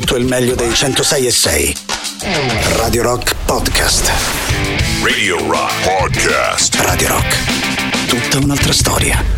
tutto il meglio dei 106 e 6. Radio Rock Podcast. Radio Rock Podcast. Radio Rock. Tutta un'altra storia.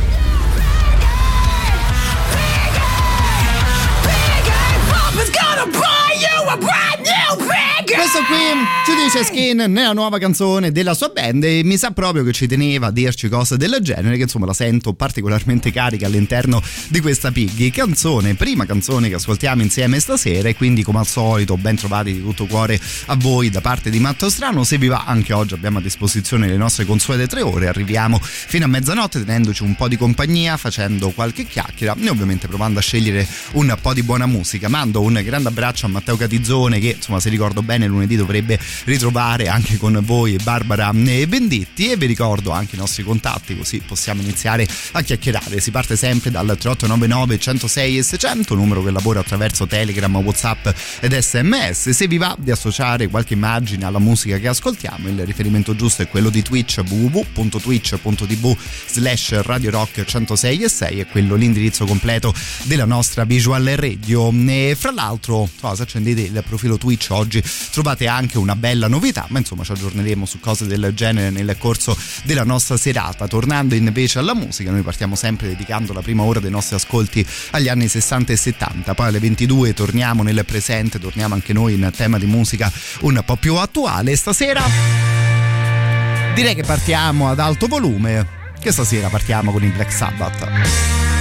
Questo qui ci dice Skin nella nuova canzone della sua band e mi sa proprio che ci teneva a dirci cose del genere che insomma la sento particolarmente carica all'interno di questa Piggy. Canzone, prima canzone che ascoltiamo insieme stasera e quindi come al solito ben trovati di tutto cuore a voi da parte di Matto Strano. Se vi va anche oggi abbiamo a disposizione le nostre consuete tre ore. Arriviamo fino a mezzanotte tenendoci un po' di compagnia facendo qualche chiacchiera e ovviamente provando a scegliere un po' di buona musica. Mando un grande abbraccio a Matteo Catizzone che insomma se ricordo bene lunedì dovrebbe ritrovare anche con voi Barbara Venditti. E vi ricordo anche i nostri contatti così possiamo iniziare a chiacchierare. Si parte sempre dal 3899 106 e 600 numero che lavora attraverso Telegram, Whatsapp ed SMS se vi va di associare qualche immagine alla musica che ascoltiamo il riferimento giusto è quello di Twitch www.twitch.tv slash Radio Rock 106 e 6 è quello l'indirizzo completo della nostra visual radio. E fra l'altro se accendete il profilo Twitch oggi trovate anche una bella novità, ma insomma ci aggiorneremo su cose del genere nel corso della nostra serata. Tornando invece alla musica, noi partiamo sempre dedicando la prima ora dei nostri ascolti agli anni 60 e 70, poi alle 22 torniamo nel presente, torniamo anche noi in tema di musica un po' più attuale. Stasera direi che partiamo ad alto volume, che stasera partiamo con il Black Sabbath.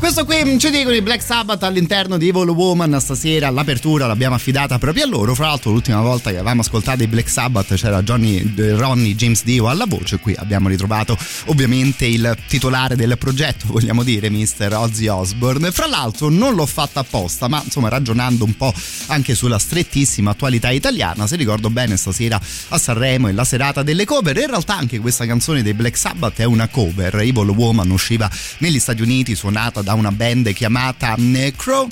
Questo qui ci dicono i Black Sabbath all'interno di Evil Woman. Stasera l'apertura l'abbiamo affidata proprio a loro. Fra l'altro l'ultima volta che avevamo ascoltato i Black Sabbath c'era Johnny Ronnie James Dio alla voce. Qui abbiamo ritrovato ovviamente il titolare del progetto vogliamo dire Mr. Ozzy Osbourne. Fra l'altro non l'ho fatta apposta ma insomma ragionando un po' anche sulla strettissima attualità italiana se ricordo bene stasera a Sanremo è la serata delle cover. In realtà anche questa canzone dei Black Sabbath è una cover. Evil Woman usciva negli Stati Uniti suonata da una band chiamata Necro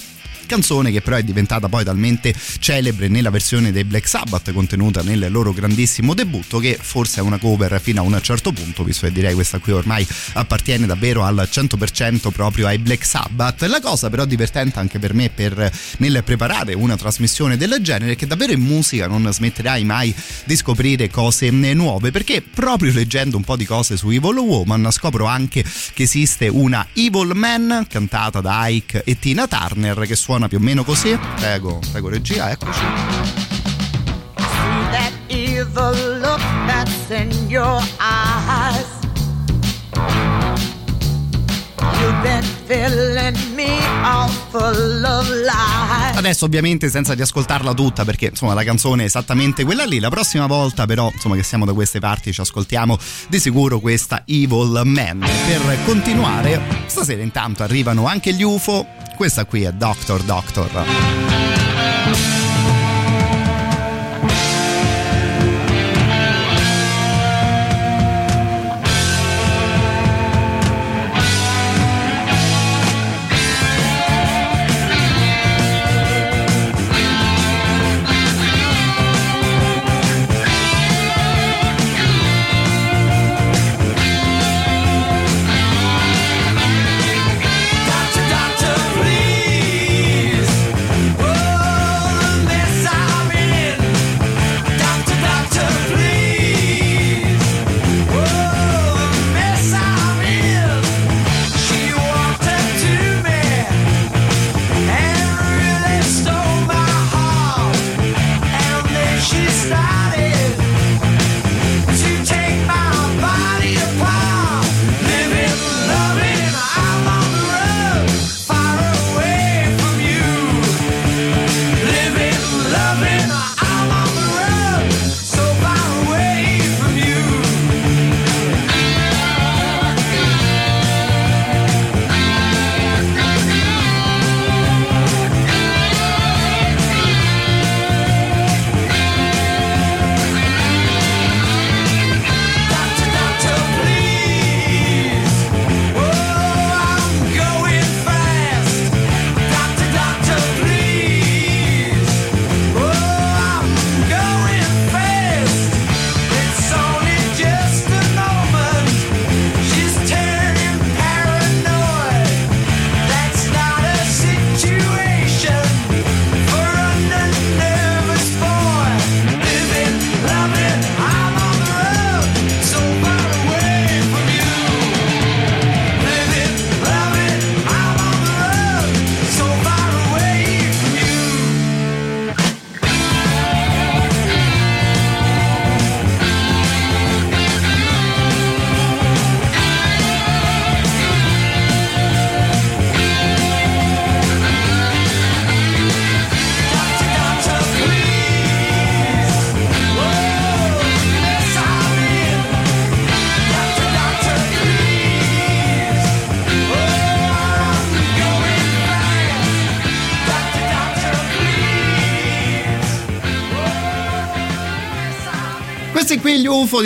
canzone che però è diventata poi talmente celebre nella versione dei Black Sabbath contenuta nel loro grandissimo debutto che forse è una cover fino a un certo punto visto che direi questa qui ormai appartiene davvero al 100% proprio ai Black Sabbath. La cosa però divertente anche per me per, nel preparare una trasmissione del genere è che davvero in musica non smetterai mai di scoprire cose nuove perché proprio leggendo un po' di cose su Evil Woman scopro anche che esiste una Evil Man cantata da Ike e Tina Turner che suona suona più o meno così. Prego, prego regia, eccoci. See that evil look that's in your eyes. Adesso ovviamente senza riascoltarla tutta perché insomma la canzone è esattamente quella lì. La prossima volta però insomma che siamo da queste parti ci ascoltiamo di sicuro questa Evil Man. Per continuare stasera intanto arrivano anche gli UFO questa qui è Doctor Doctor.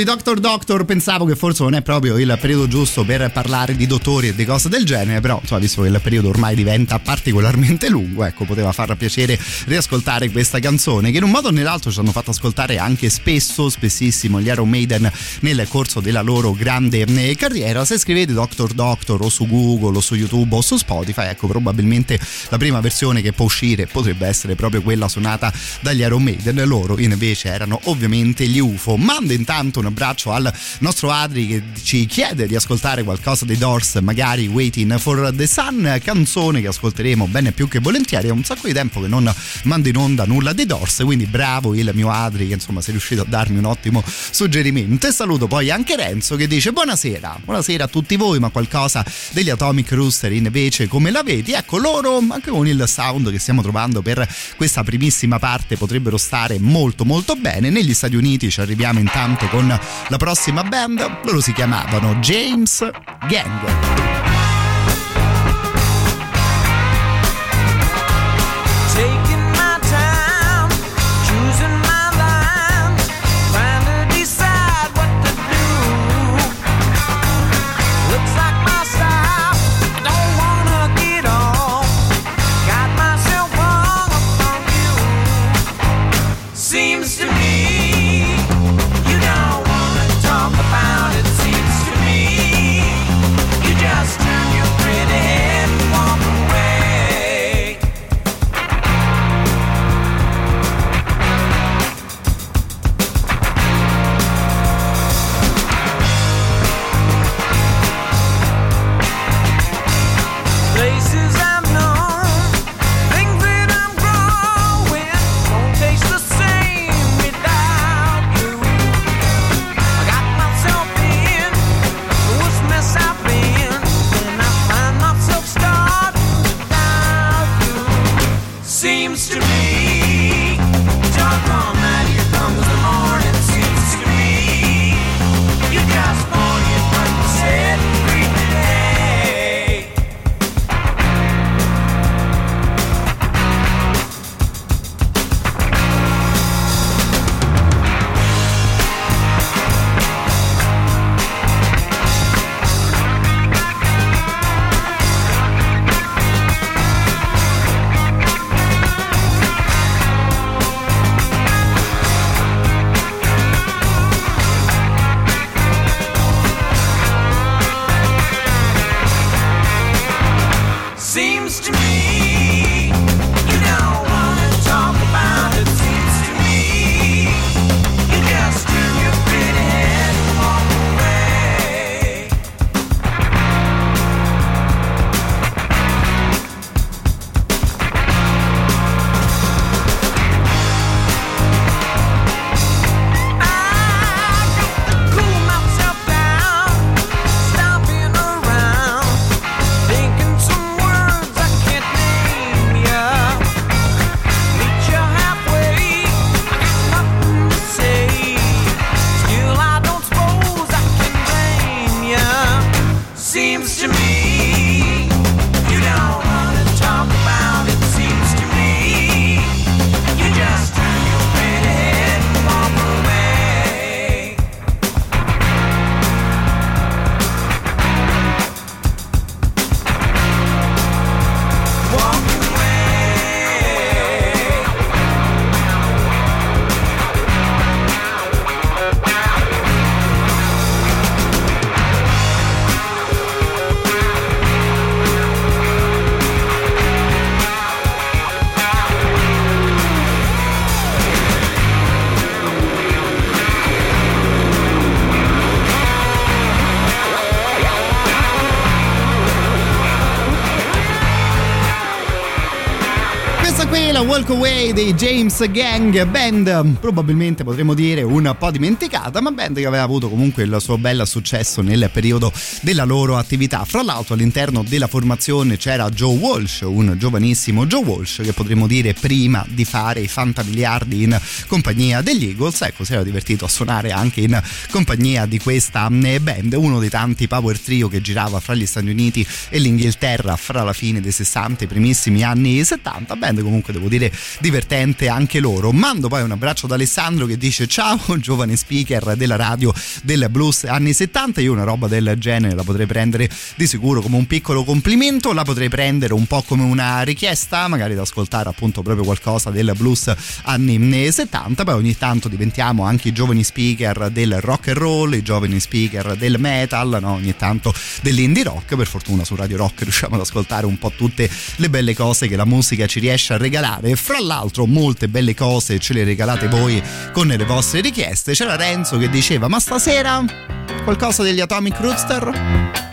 Di Doctor Doctor pensavo che forse non è proprio il periodo giusto per parlare di dottori e di cose del genere, però insomma, visto che il periodo ormai diventa particolarmente lungo, ecco, poteva far piacere riascoltare questa canzone che in un modo o nell'altro ci hanno fatto ascoltare anche spesso, spessissimo gli Iron Maiden nel corso della loro grande eh, carriera. Se scrivete Doctor Doctor o su Google o su YouTube o su Spotify, ecco, probabilmente la prima versione che può uscire potrebbe essere proprio quella suonata dagli Iron Maiden. Loro invece erano ovviamente gli UFO, ma Mando intanto un abbraccio al nostro Adri che ci chiede di ascoltare qualcosa dei Doors, magari Waiting for the Sun, canzone che ascolteremo bene più che volentieri. È un sacco di tempo che non mando in onda nulla dei Doors, quindi bravo il mio Adri che insomma sei riuscito a darmi un ottimo suggerimento. E saluto poi anche Renzo che dice buonasera, buonasera a tutti voi, ma qualcosa degli Atomic Rooster invece come la vedi? Ecco loro anche con il sound che stiamo trovando per questa primissima parte potrebbero stare molto molto bene. Negli Stati Uniti ci arriviamo intanto con la prossima band, loro si chiamavano James Gang. Walk Away dei James Gang, band. Probabilmente potremmo dire un po' dimenticata, ma band che aveva avuto comunque il suo bel successo nel periodo della loro attività. Fra l'altro all'interno della formazione c'era Joe Walsh, un giovanissimo Joe Walsh che potremmo dire prima di fare i fantamiliardi in compagnia degli Eagles, ecco si era divertito a suonare anche in compagnia di questa eh, band, uno dei tanti power trio che girava fra gli Stati Uniti e l'Inghilterra fra la fine dei 60 e i primissimi anni 70, band comunque devo dire dire divertente anche loro. Mando poi un abbraccio ad Alessandro che dice ciao giovane speaker della radio del blues anni 70, io una roba del genere la potrei prendere di sicuro come un piccolo complimento, la potrei prendere un po' come una richiesta, magari da ascoltare appunto proprio qualcosa del blues anni 70, poi ogni tanto diventiamo anche i giovani speaker del rock and roll, i giovani speaker del metal, no? ogni tanto dell'indie rock, per fortuna su Radio Rock riusciamo ad ascoltare un po' tutte le belle cose che la musica ci riesce a regalare regalare. Fra l'altro molte belle cose ce le regalate voi con le vostre richieste. C'era Renzo che diceva ma stasera qualcosa degli Atomic Rooster?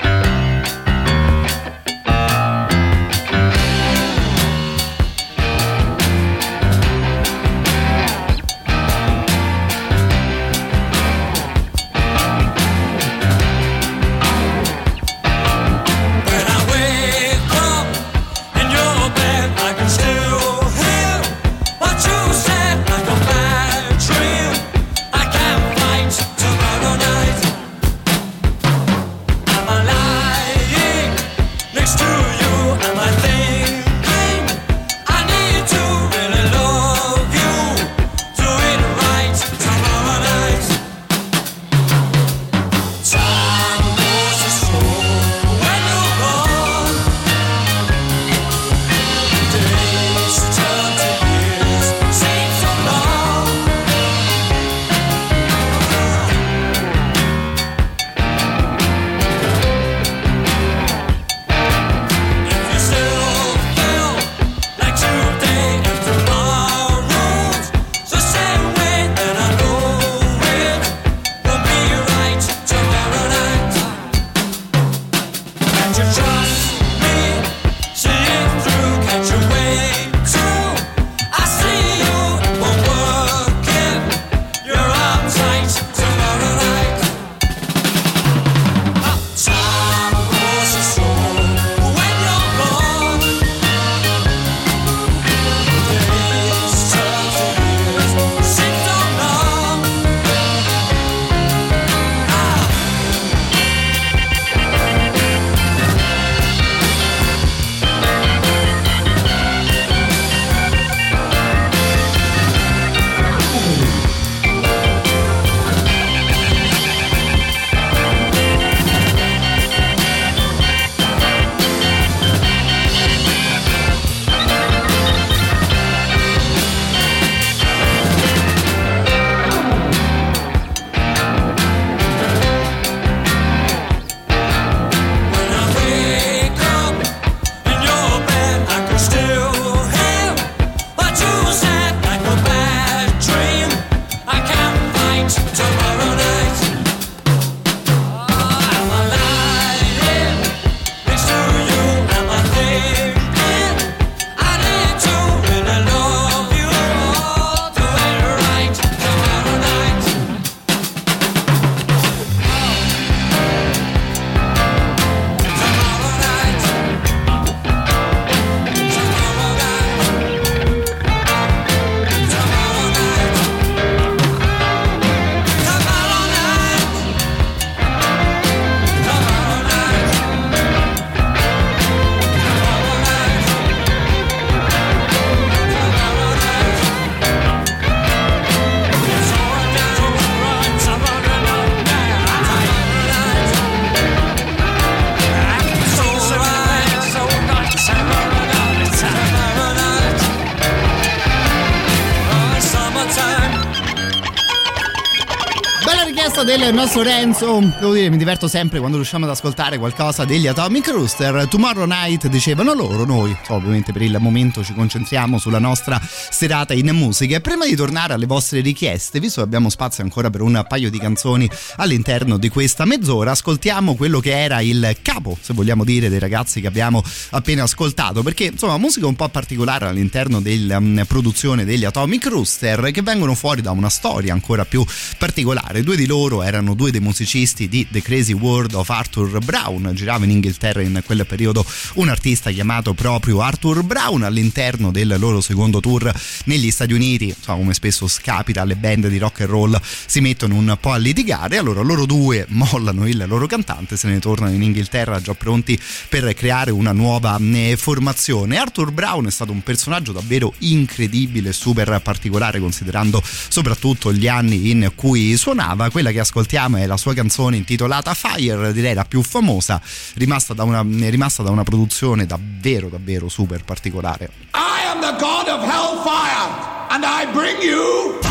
Del nostro Renzo. Devo dire, mi diverto sempre quando riusciamo ad ascoltare qualcosa degli Atomic Rooster. Tomorrow Night dicevano loro, noi ovviamente per il momento ci concentriamo sulla nostra serata in musica. E prima di tornare alle vostre richieste, visto che abbiamo spazio ancora per un paio di canzoni all'interno di questa mezz'ora, ascoltiamo quello che era il capo, se vogliamo dire, dei ragazzi che abbiamo appena ascoltato. Perché insomma, musica un po' particolare all'interno della um, produzione degli Atomic Rooster che vengono fuori da una storia ancora più particolare. Due di loro erano due dei musicisti di The Crazy World of Arthur Brown. Girava in Inghilterra in quel periodo un artista chiamato proprio Arthur Brown all'interno del loro secondo tour negli Stati Uniti. Insomma, come spesso scapita alle band di rock and roll, si mettono un po' a litigare. Allora loro due mollano il loro cantante, se ne tornano in Inghilterra già pronti per creare una nuova eh, formazione. Arthur Brown è stato un personaggio davvero incredibile, super particolare considerando soprattutto gli anni in cui suonava. Quella che ascoltiamo è la sua canzone intitolata Fire, direi la più famosa, rimasta da una, rimasta da una produzione davvero, davvero super particolare. I am the god of hellfire and I bring you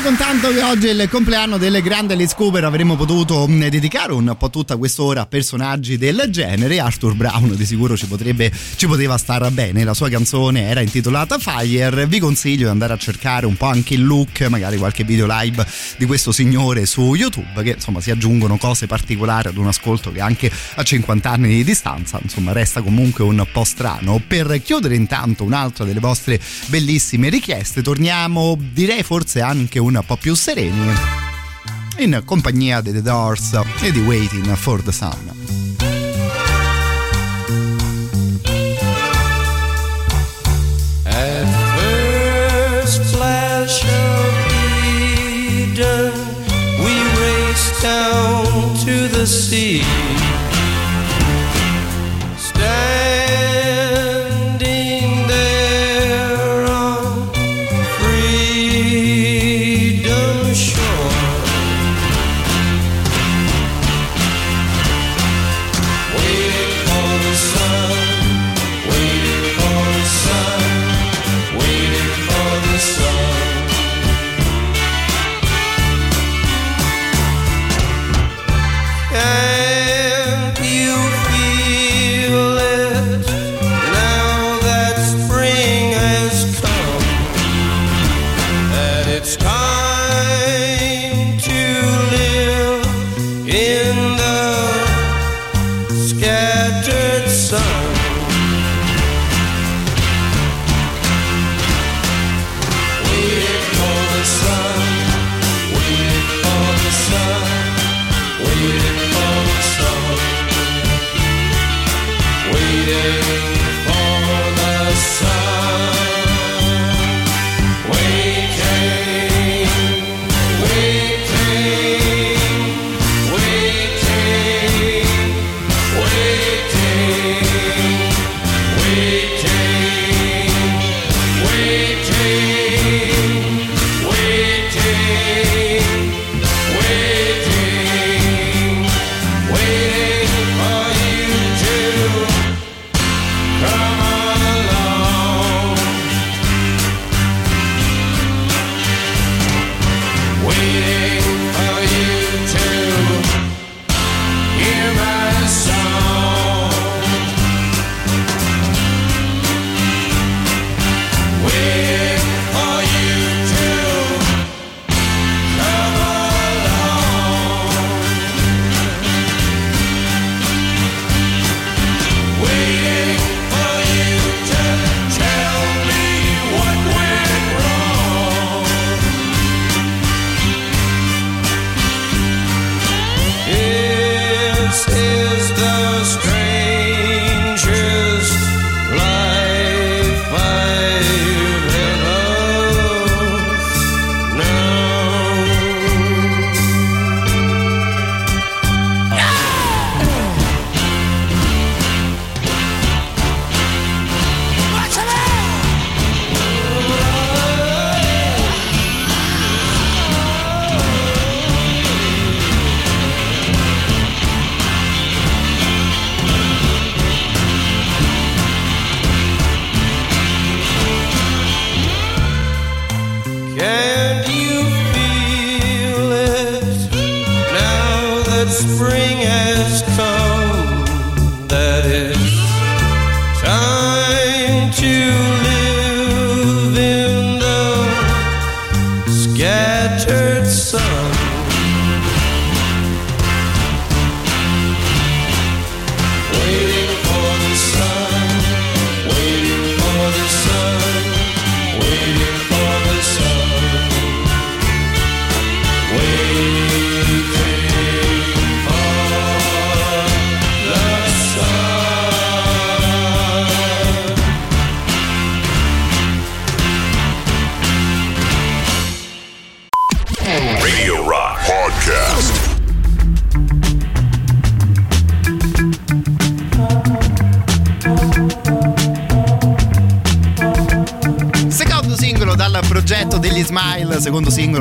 Che poi contando che oggi è il compleanno del grande Alice Cooper avremmo potuto mm, dedicare un po' tutta quest'ora a personaggi del genere. Arthur Brown di sicuro ci, potrebbe, ci poteva stare bene, la sua canzone era intitolata Fire. Vi consiglio di andare a cercare un po' anche il look, magari qualche video live di questo signore su YouTube, che insomma si aggiungono cose particolari ad un ascolto che anche a 50 anni di distanza insomma resta comunque un po' strano. Per chiudere intanto un'altra delle vostre bellissime richieste, torniamo direi forse anche anche un po' più sereni in compagnia dei The Doors e di Waiting for the Sun. Down to the sea.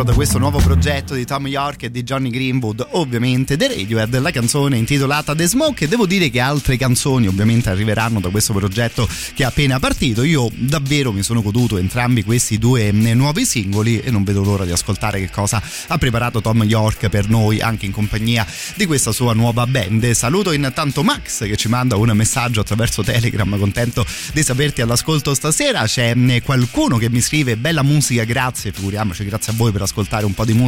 Da questo nuovo progetto di Tom York e di Johnny Greenwood, ovviamente The Radiohead, la canzone intitolata The Smoke e devo dire che altre canzoni ovviamente arriveranno da questo progetto che è appena partito. Io davvero mi sono goduto entrambi questi due eh, nuovi singoli e non vedo l'ora di ascoltare che cosa ha preparato Tom York per noi anche in compagnia di questa sua nuova band. Saluto intanto Max che ci manda un messaggio attraverso Telegram, contento di saperti all'ascolto stasera. C'è eh, qualcuno che mi scrive bella musica, grazie, figuriamoci, grazie a voi per ascoltare un po' di musica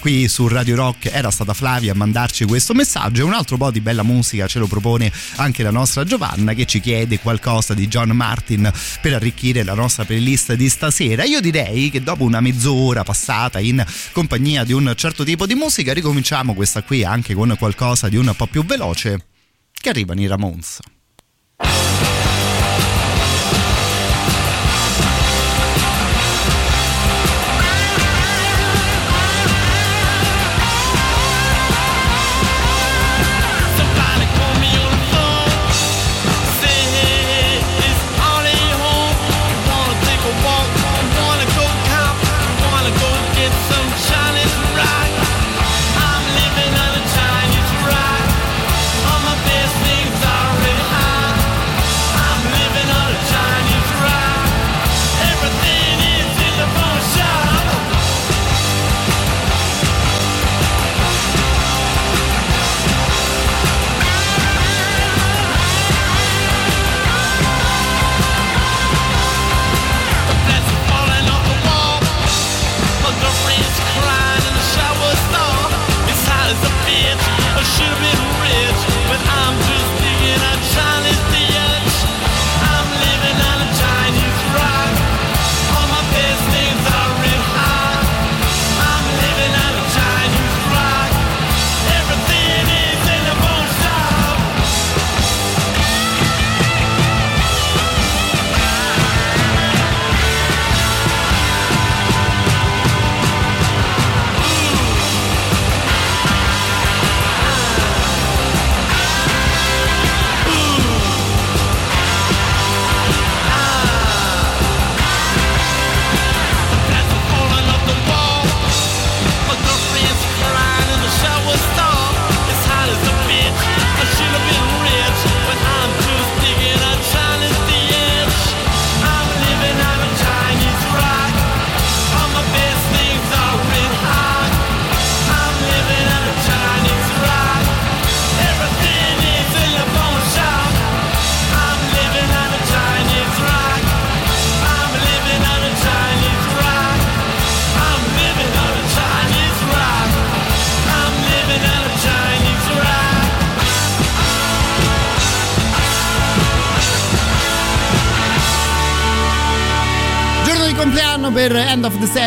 qui su Radio Rock. Era stata Flavia a mandarci questo messaggio e un altro po' di bella musica ce lo propone anche la nostra Giovanna che ci chiede qualcosa di John Martin per arricchire la nostra playlist di stasera. Io direi che dopo una mezz'ora passata in compagnia di un certo tipo di musica ricominciamo questa qui anche con qualcosa di un po' più veloce che arrivano i Ramones.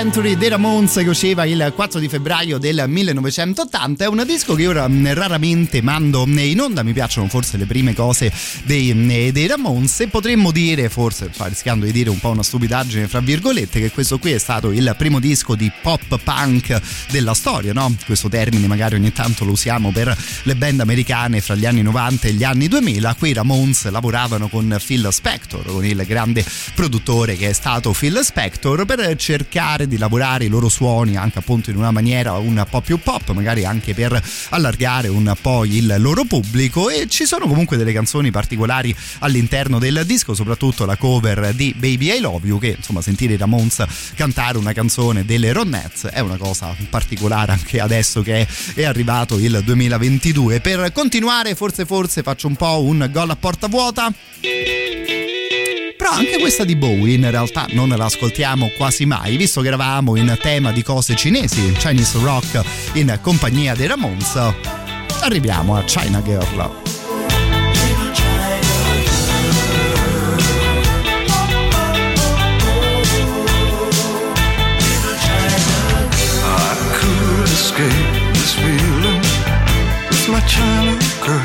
Century dei Ramones che usciva il 4 di febbraio del 1980. È un disco che ora mh, raramente mando in onda. Mi piacciono forse le prime cose dei, mh, dei Ramones e potremmo dire, forse rischiando di dire un po' una stupidaggine fra virgolette, che questo qui è stato il primo disco di pop punk della storia, no? Questo termine magari ogni tanto lo usiamo per le band americane fra gli anni 90 e gli anni 2000. Qui i Ramones lavoravano con Phil Spector, con il grande produttore che è stato Phil Spector per cercare di lavorare i loro suoni anche appunto in una maniera un po' più pop, magari anche per allargare un po' il loro pubblico e ci sono comunque delle canzoni particolari all'interno del disco, soprattutto la cover di Baby I Love You che insomma sentire i Ramones cantare una canzone delle Ronettes è una cosa particolare anche adesso che è arrivato il 2022. Per continuare forse forse faccio un po' un gol a porta vuota. Però anche questa di Bowie in realtà non la ascoltiamo quasi mai, visto che eravamo in tema di cose cinesi, Chinese rock in compagnia dei Ramones. Arriviamo a China Girl. Escape this my China girl.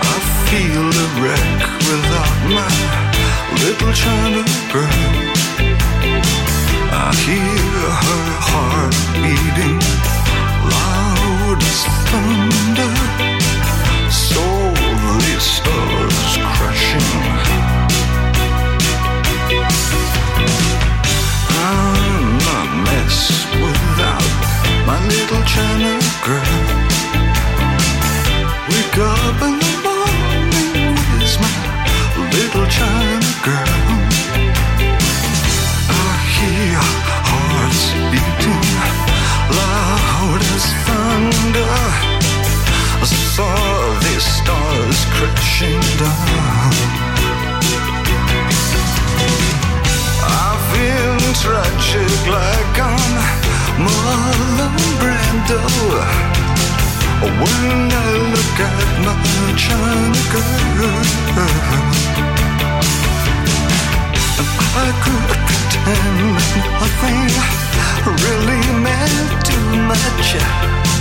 I feel a wreck without my little China girl. hear her heart beating loud as thunder. The stars crashing. I'm a mess without my little China girl. I've been tragic like I'm Marlon Brando. When I look at my girl, I could pretend nothing really meant too much.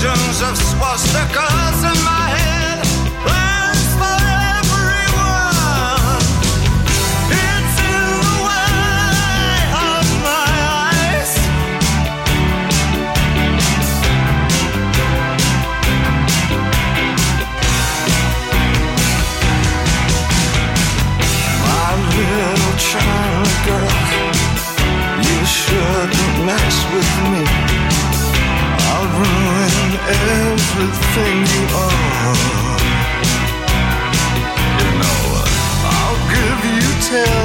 visions of swastikas in my head. everything you are. You know, I'll give you ten.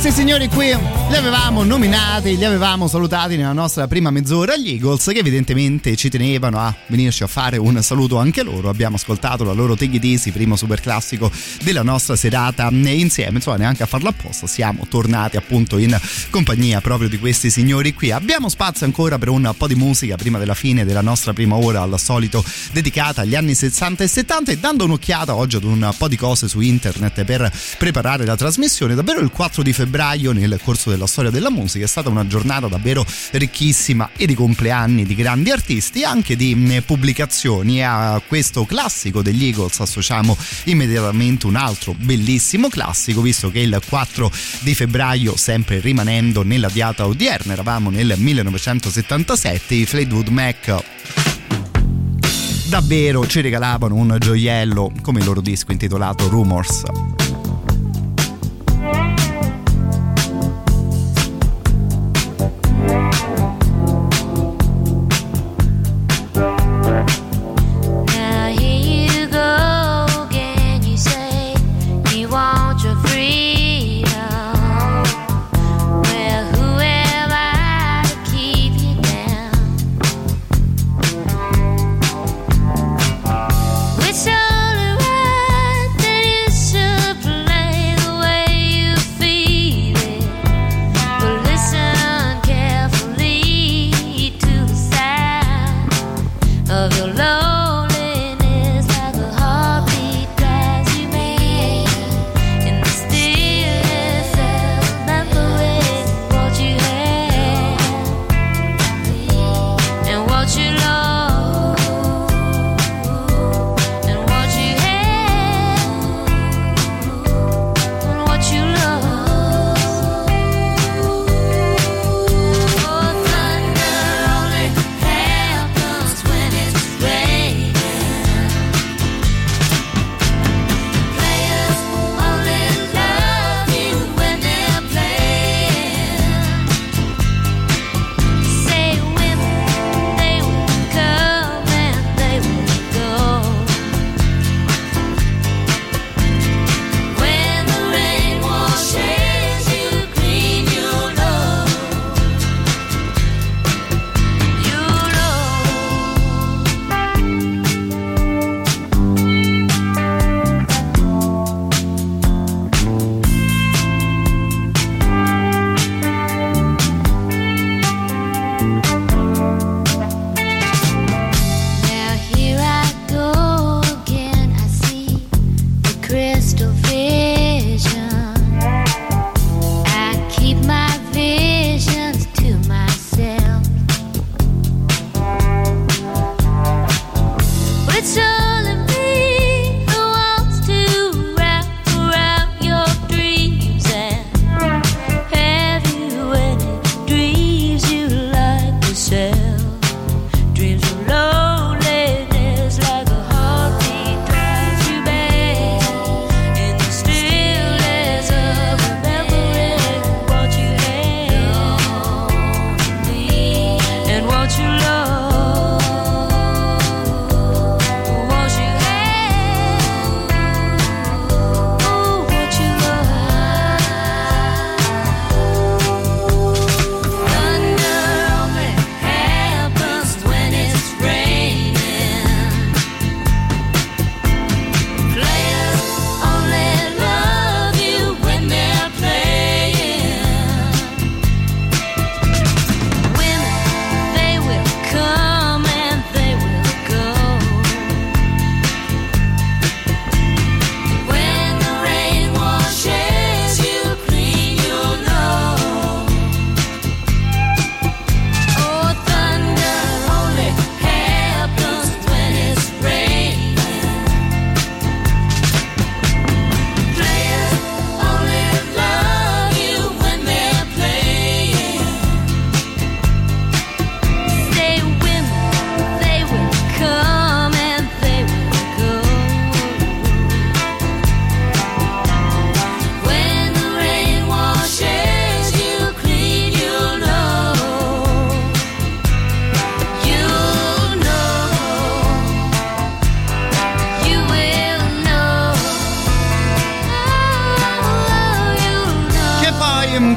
Questi signori qui li avevamo nominati, li avevamo salutati nella nostra prima mezz'ora gli Eagles che evidentemente ci tenevano a venirci a fare un saluto anche loro. Abbiamo ascoltato la loro Take It Easy, primo super classico della nostra serata insieme, insomma neanche a farlo apposta, siamo tornati appunto in compagnia proprio di questi signori qui. Abbiamo spazio ancora per un po' di musica prima della fine della nostra prima ora al solito dedicata agli anni 60 e 70 e dando un'occhiata oggi ad un po' di cose su internet per preparare la trasmissione. Davvero il 4 di febbraio nel corso della storia della musica è stata una giornata davvero ricchissima e di compleanni di grandi artisti e anche di mh, pubblicazioni. A questo classico degli Eagles associamo immediatamente un altro bellissimo classico, visto che il 4 di febbraio, sempre rimanendo nella diata odierna, eravamo nel 1977, i Fleetwood Mac davvero ci regalavano un gioiello come il loro disco intitolato Rumors.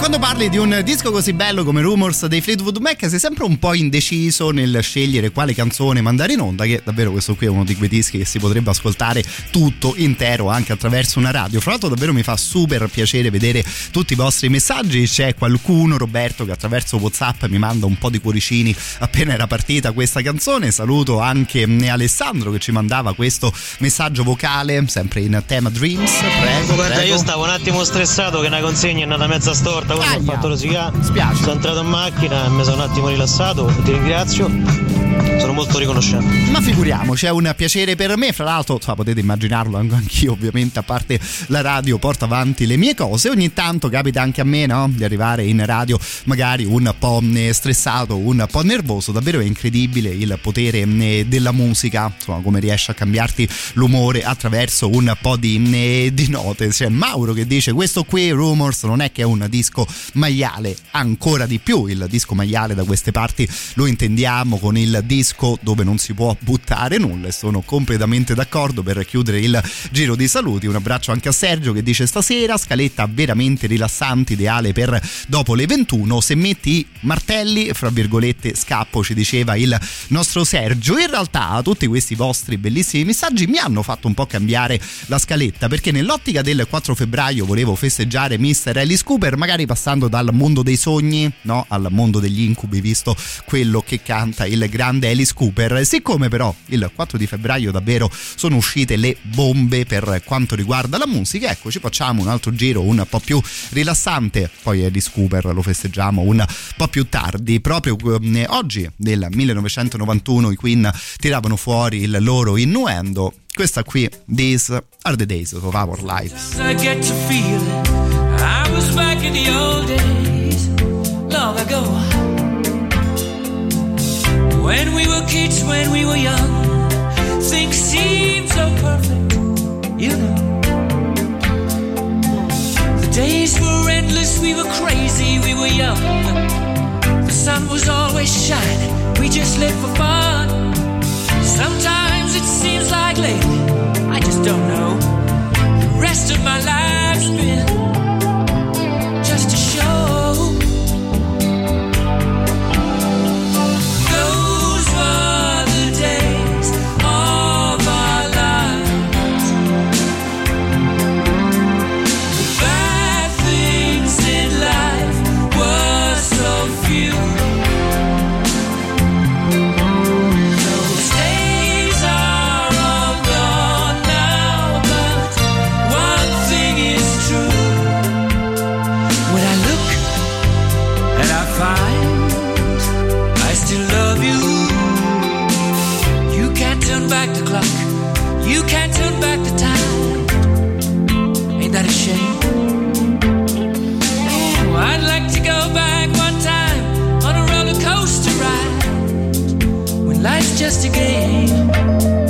Quando parli di un disco così bello come Rumors dei Fleetwood Mac sei sempre un po' indeciso nel scegliere quale canzone mandare in onda, che davvero questo qui è uno di quei dischi che si potrebbe ascoltare tutto intero anche attraverso una radio. Fra l'altro davvero mi fa super piacere vedere tutti i vostri messaggi, c'è qualcuno, Roberto, che attraverso Whatsapp mi manda un po' di cuoricini appena era partita questa canzone, saluto anche Alessandro che ci mandava questo messaggio vocale, sempre in tema Dreams, prego. Guarda, prego. io stavo un attimo stressato che una consegna è andata mezza storta, quando ho fatto rosicare. Spiace. Sono entrato in macchina e mi sono un attimo rilassato, ti ringrazio. Sono molto riconoscente. Ma figuriamoci, è un piacere per me. Fra l'altro, insomma, potete immaginarlo anche anch'io, ovviamente, a parte la radio, porto avanti le mie cose. Ogni tanto capita anche a me, no? Di arrivare in radio magari un po' stressato, un po' nervoso. Davvero è incredibile il potere eh, della musica, insomma, come riesce a cambiarti l'umore attraverso un po' di, eh, di note. C'è Mauro che dice: Questo qui, Rumors, non è che è un disco maiale, ancora di più. Il disco maiale da queste parti lo intendiamo con il disco dove non si può buttare nulla e sono completamente d'accordo per chiudere il giro di saluti. Un abbraccio anche a Sergio che dice stasera scaletta veramente rilassante, ideale per dopo le 21. Se metti i martelli, fra virgolette, scappo, ci diceva il nostro Sergio. In realtà tutti questi vostri bellissimi messaggi mi hanno fatto un po' cambiare la scaletta perché nell'ottica del 4 febbraio volevo festeggiare Mr. Alice Cooper, magari passando dal mondo dei sogni no? al mondo degli incubi, visto quello che canta il grande Alice Cooper. Siccome però il 4 di febbraio davvero sono uscite le bombe per quanto riguarda la musica, ecco ci facciamo un altro giro un po' più rilassante, poi Alice Cooper lo festeggiamo un po' più tardi. Proprio eh, oggi nel 1991 i Queen tiravano fuori il loro innuendo. Questa qui, These are the days of our lives. The old days, long ago. When we were kids, when we were young, things seemed so perfect, you know. The days were endless, we were crazy, we were young. The sun was always shining, we just lived for fun. Sometimes it seems like I just don't know. The rest of my life's been just a game.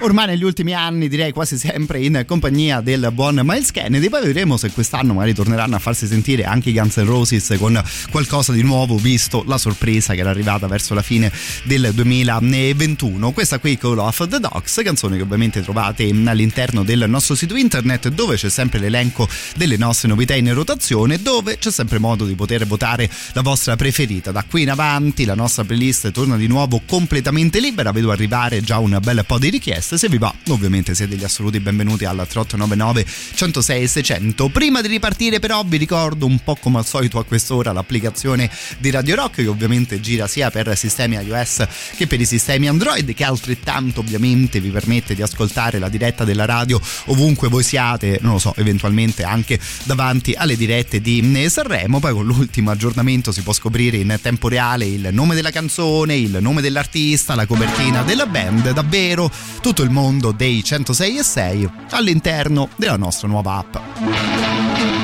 Ormai negli ultimi anni direi quasi sempre in compagnia del buon Miles Kennedy, poi vedremo se quest'anno magari torneranno a farsi sentire anche i Guns N' Roses con qualcosa di nuovo visto la sorpresa che era arrivata verso la fine del 2021. Questa qui Call of the Dogs, canzone che ovviamente trovate all'interno del nostro sito internet dove c'è sempre l'elenco delle nostre novità in rotazione, dove c'è sempre modo di poter votare la vostra preferita. Da qui in avanti la nostra playlist torna di nuovo completamente libera, vedo arrivare già un bel po' di richieste. Se vi va, ovviamente siete gli assoluti benvenuti alla 3899 106 600. Prima di ripartire, però, vi ricordo un po' come al solito a quest'ora l'applicazione di Radio Rock, che ovviamente gira sia per sistemi iOS che per i sistemi Android, che altrettanto ovviamente vi permette di ascoltare la diretta della radio ovunque voi siate, non lo so, eventualmente anche davanti alle dirette di Sanremo. Poi con l'ultimo aggiornamento si può scoprire in tempo reale il nome della canzone, il nome dell'artista, la copertina della band, davvero tutto il mondo dei 106 e 6 all'interno della nostra nuova app.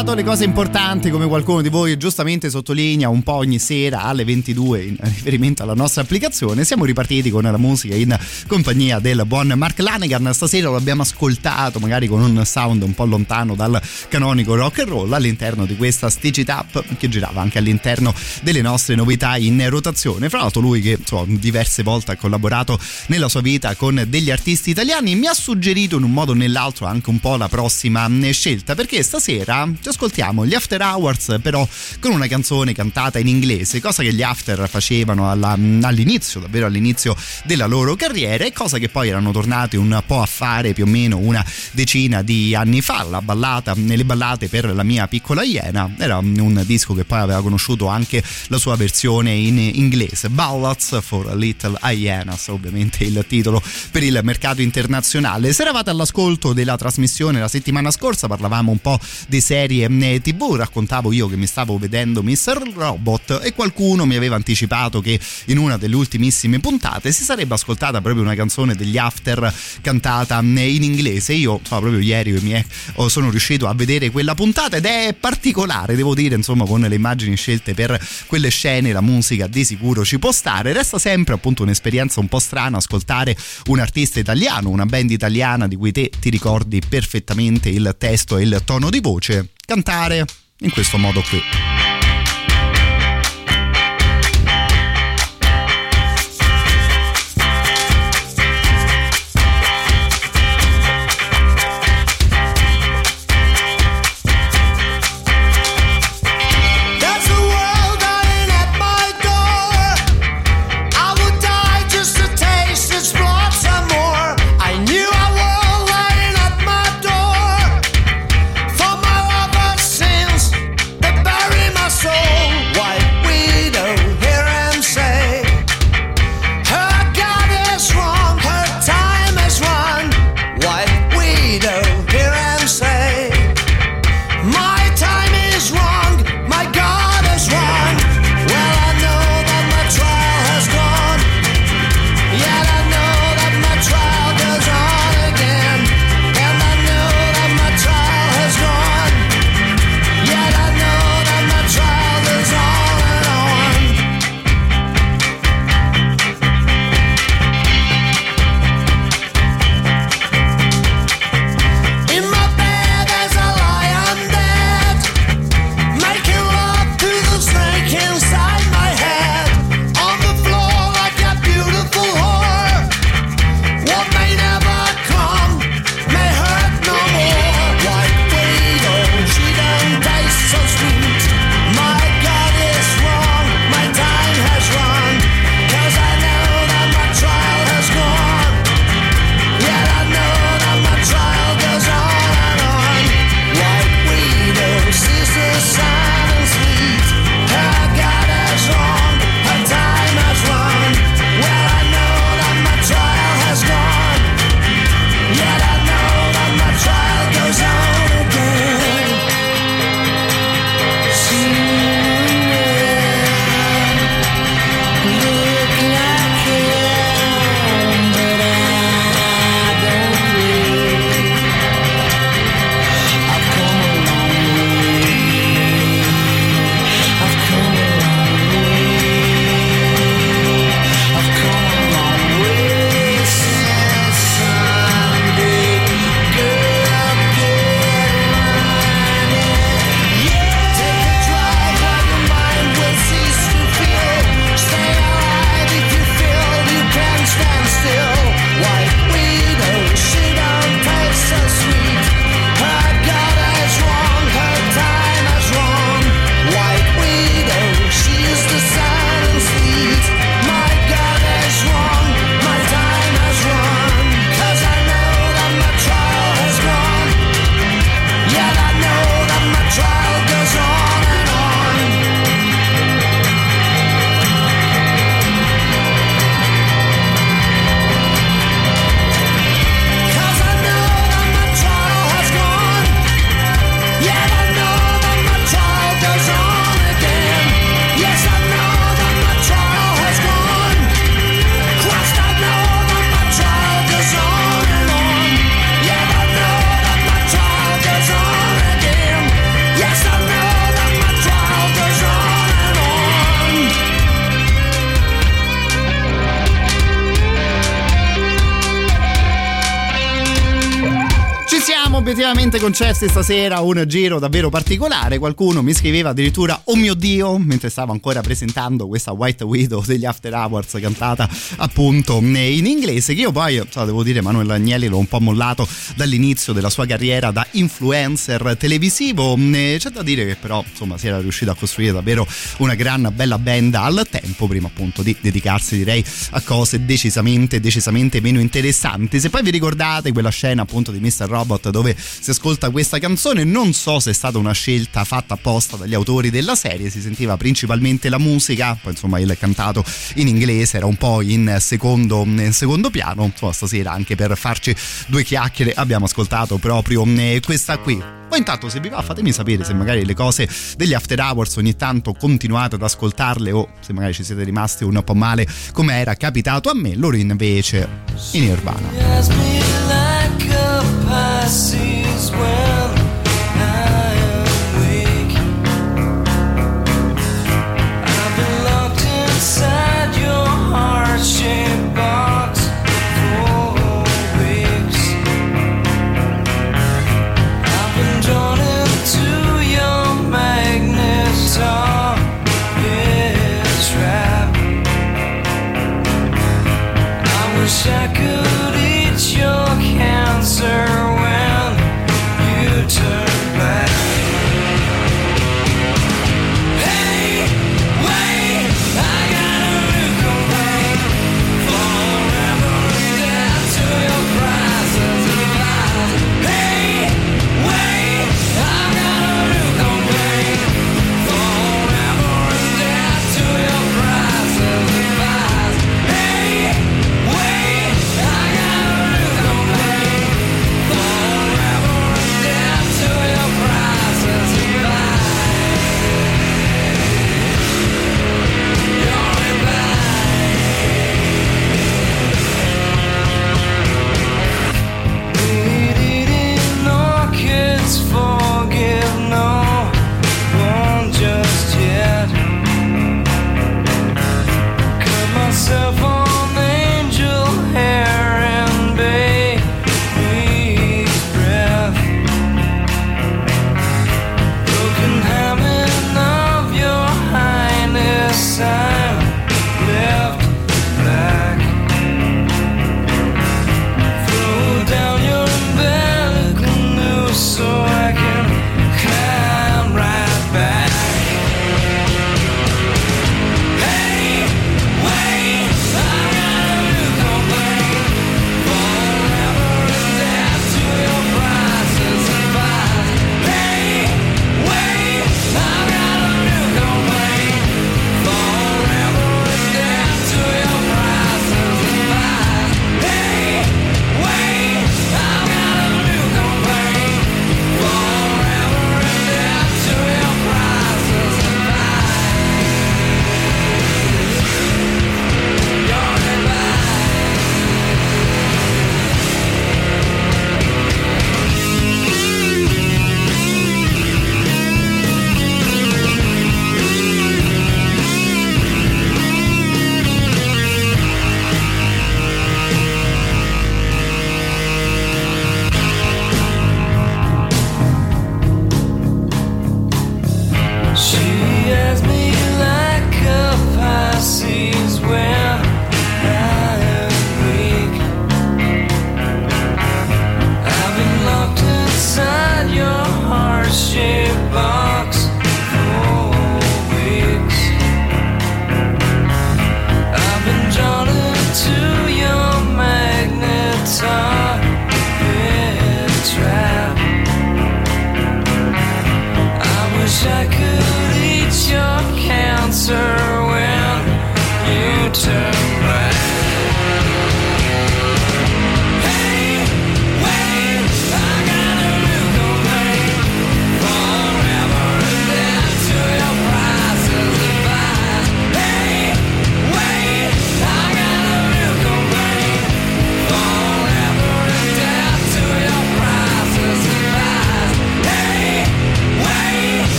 Ricordato le cose importanti come qualcuno di voi giustamente sottolinea un po' ogni sera alle 22 in riferimento alla nostra applicazione, siamo ripartiti con la musica in compagnia del buon Mark Lanegan. Stasera lo abbiamo ascoltato magari con un sound un po' lontano dal canonico rock and roll all'interno di questa Stitch It Up che girava anche all'interno delle nostre novità in rotazione. Fra l'altro lui che insomma, diverse volte ha collaborato nella sua vita con degli artisti italiani mi ha suggerito in un modo o nell'altro anche un po' la prossima scelta perché stasera ci ascoltiamo gli After Hours però con una canzone cantata in inglese cosa che gli After facevano alla- all'inizio davvero all'inizio della loro carriera e cosa che poi erano tornati un po' a fare più o meno una decina di anni fa. La ballata nelle ballate per la mia piccola iena era un disco che poi aveva conosciuto anche la sua versione in inglese. Ballads for Little Hyenas ovviamente il titolo per il mercato internazionale. Se eravate all'ascolto della trasmissione la settimana scorsa parlavamo un po' di serie eh, tv. Raccontavo io che mi stavo vedendo Mr. Robot e qualcuno mi aveva anticipato che in una delle ultimissime puntate si sarebbe ascoltata proprio una canzone degli After cantata eh, in inglese. Io insomma, proprio ieri mi oh, sono riuscito a vedere quella puntata ed è particolare, devo dire, insomma, con le immagini scelte per quelle scene, la musica di sicuro ci può stare. Resta sempre appunto un'esperienza un po' strana ascoltare un artista italiano, una band italiana di cui te ti ricordi perfettamente il testo e il tono di voce, cantare in questo modo qui. Obiettivamente concessi stasera un giro davvero particolare. Qualcuno mi scriveva addirittura Oh mio Dio, mentre stavo ancora presentando questa White Widow degli After Hours cantata appunto in inglese. Che io poi, so, devo dire, Manuel Agnelli l'ho un po' mollato dall'inizio della sua carriera da influencer televisivo. C'è da dire che però, insomma, si era riuscito a costruire davvero una gran bella band al tempo, prima appunto di dedicarsi, direi, a cose decisamente, decisamente meno interessanti. Se poi vi ricordate quella scena appunto di Mr. Robot dove si ascolta questa canzone. Non so se è stata una scelta fatta apposta dagli autori della serie, si sentiva principalmente la musica, poi insomma il cantato in inglese era un po' in secondo, in secondo piano. Insomma, stasera anche per farci due chiacchiere abbiamo ascoltato proprio eh, questa qui. Poi intanto se vi va fatemi sapere se magari le cose degli after hours ogni tanto continuate ad ascoltarle o se magari ci siete rimasti un po' male come era capitato a me, loro invece in Nirvana. is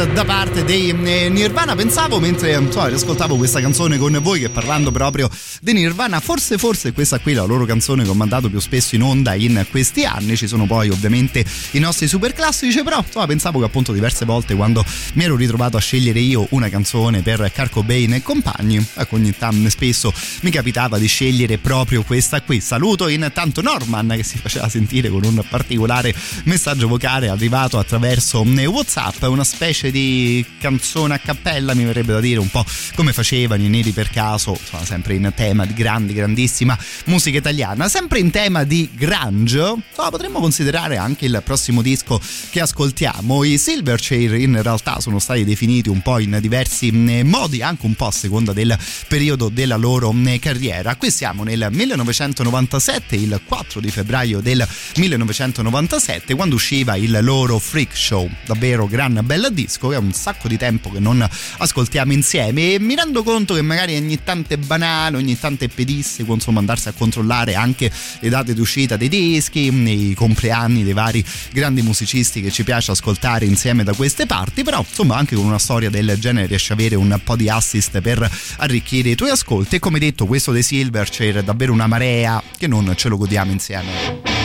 Box da parte dei eh, Nirvana. Pensavo mentre insomma, ascoltavo questa canzone con voi che parlando proprio di Nirvana, forse forse questa qui è la loro canzone che ho mandato più spesso in onda in questi anni. Ci sono poi ovviamente i nostri super classici, però insomma, pensavo che appunto diverse volte quando mi ero ritrovato a scegliere io una canzone per Carco Bane e compagni, ecco ogni tanto spesso mi capitava di scegliere proprio questa qui. Saluto intanto Norman che si faceva sentire con un particolare messaggio vocale arrivato attraverso eh, WhatsApp, una specie di canzone a cappella, mi verrebbe da dire un po' come facevano i neri per caso, insomma, sempre in tema di grandi, grandissima musica italiana, sempre in tema di grunge. Insomma, potremmo considerare anche il prossimo disco che ascoltiamo. I Silverchair in realtà sono stati definiti un po' in diversi eh, modi, anche un po' a seconda del periodo della loro eh, carriera. Qui siamo nel 1997, il 4 di febbraio del 1997, quando usciva il loro Freak Show, davvero gran bel disco che è un sacco di tempo che non ascoltiamo insieme e mi rendo conto che magari ogni tanto è banale, ogni tanto è pedisseco, insomma andarsi a controllare anche le date d'uscita dei dischi, i compleanni dei vari grandi musicisti che ci piace ascoltare insieme da queste parti, però insomma anche con una storia del genere riesci a avere un po' di assist per arricchire i tuoi ascolti e come detto questo dei Silverchair è davvero una marea che non ce lo godiamo insieme.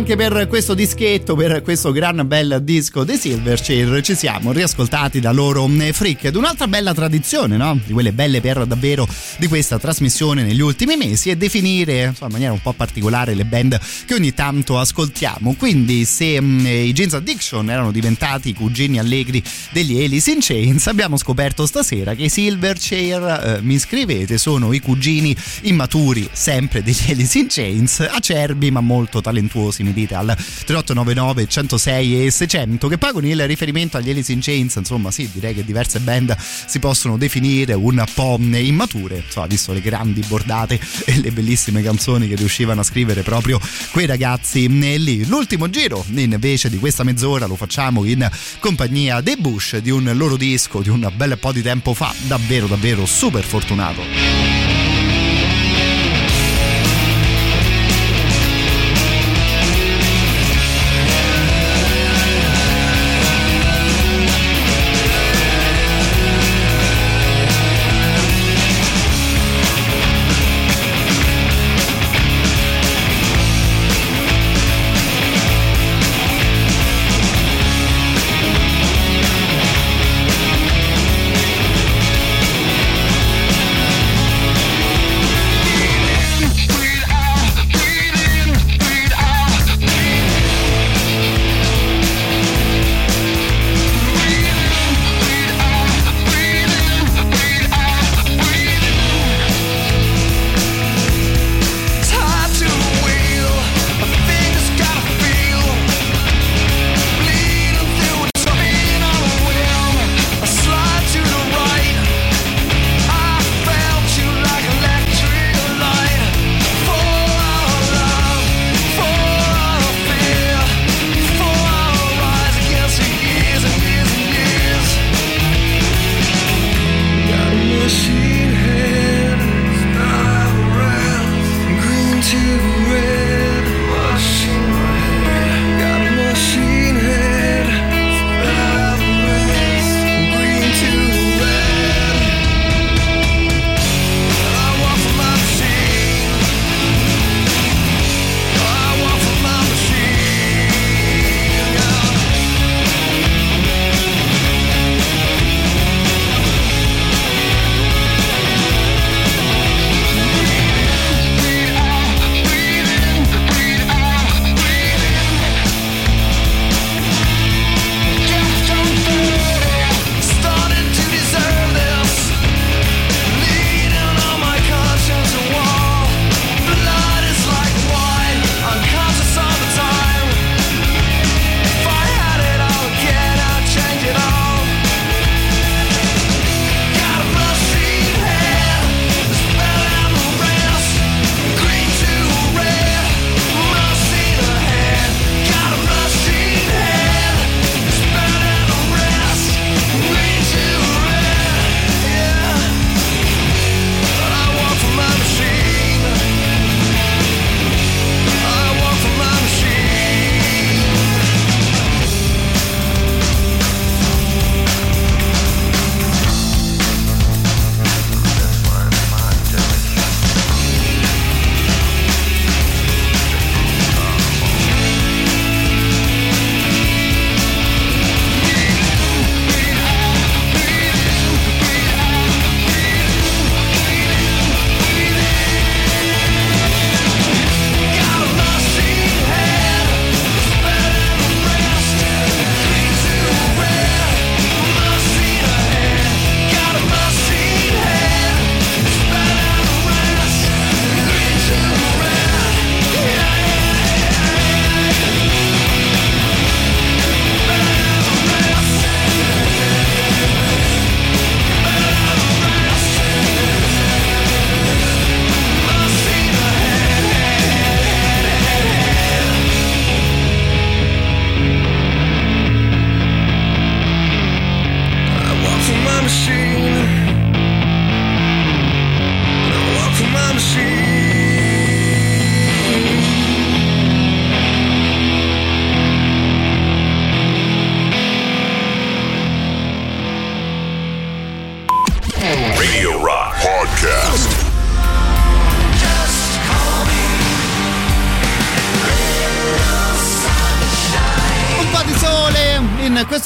Anche per questo dischetto, per questo gran bel disco dei Silverchair. Ci siamo riascoltati da loro eh, Freak ed un'altra bella tradizione, no? Di quelle belle per davvero di questa trasmissione negli ultimi mesi è definire insomma, in maniera un po' particolare le band che ogni tanto ascoltiamo. Quindi, se mh, i Jeans Addiction erano diventati i cugini allegri degli Alice in Chains, abbiamo scoperto stasera che i Silverchair, eh, mi scrivete, sono i cugini immaturi sempre degli Alice in Chains, acerbi ma molto talentuosi, mi al 3899 106 e 600, che poi con il riferimento agli Alice in Chains, insomma, sì, direi che diverse band si possono definire un po' immature, insomma, visto le grandi bordate e le bellissime canzoni che riuscivano a scrivere proprio quei ragazzi lì. L'ultimo giro invece di questa mezz'ora lo facciamo in compagnia dei Bush di un loro disco di un bel po' di tempo fa, davvero davvero super fortunato.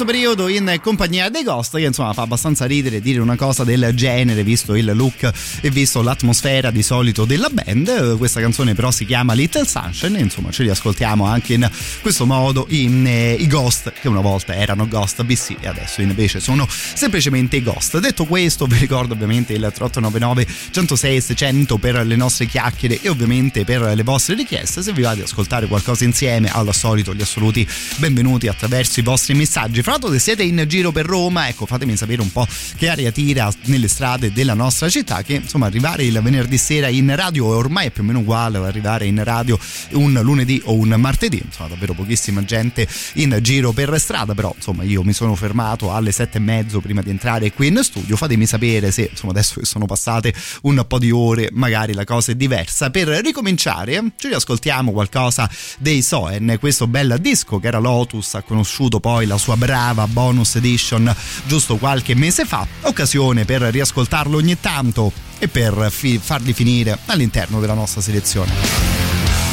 Questo periodo in compagnia dei Ghost che insomma fa abbastanza ridere dire una cosa del genere visto il look e visto l'atmosfera di solito della band. Questa canzone però si chiama Little Sunshine insomma ce li ascoltiamo anche in questo modo in, eh, i Ghost che una volta erano Ghost BC e adesso invece sono semplicemente i Ghost. Detto questo vi ricordo ovviamente il 3899 106 600 per le nostre chiacchiere e ovviamente per le vostre richieste. Se vi va di ascoltare qualcosa insieme al solito gli assoluti benvenuti attraverso i vostri messaggi. Fra l'altro se siete in giro per Roma ecco fatemi sapere un po' che aria tira nelle strade della nostra città che insomma arrivare il venerdì sera in radio è ormai più o meno uguale ad arrivare in radio un lunedì o un martedì. Insomma davvero pochissima gente in giro per strada però insomma io mi sono fermato alle sette e mezzo prima di entrare qui in studio. Fatemi sapere se insomma adesso che sono passate un po' di ore magari la cosa è diversa. Per ricominciare ci riascoltiamo qualcosa dei Soen questo bel disco che era Lotus ha conosciuto poi la sua brava bonus edition giusto qualche mese fa occasione per riascoltarlo ogni tanto e per fi- farli finire all'interno della nostra selezione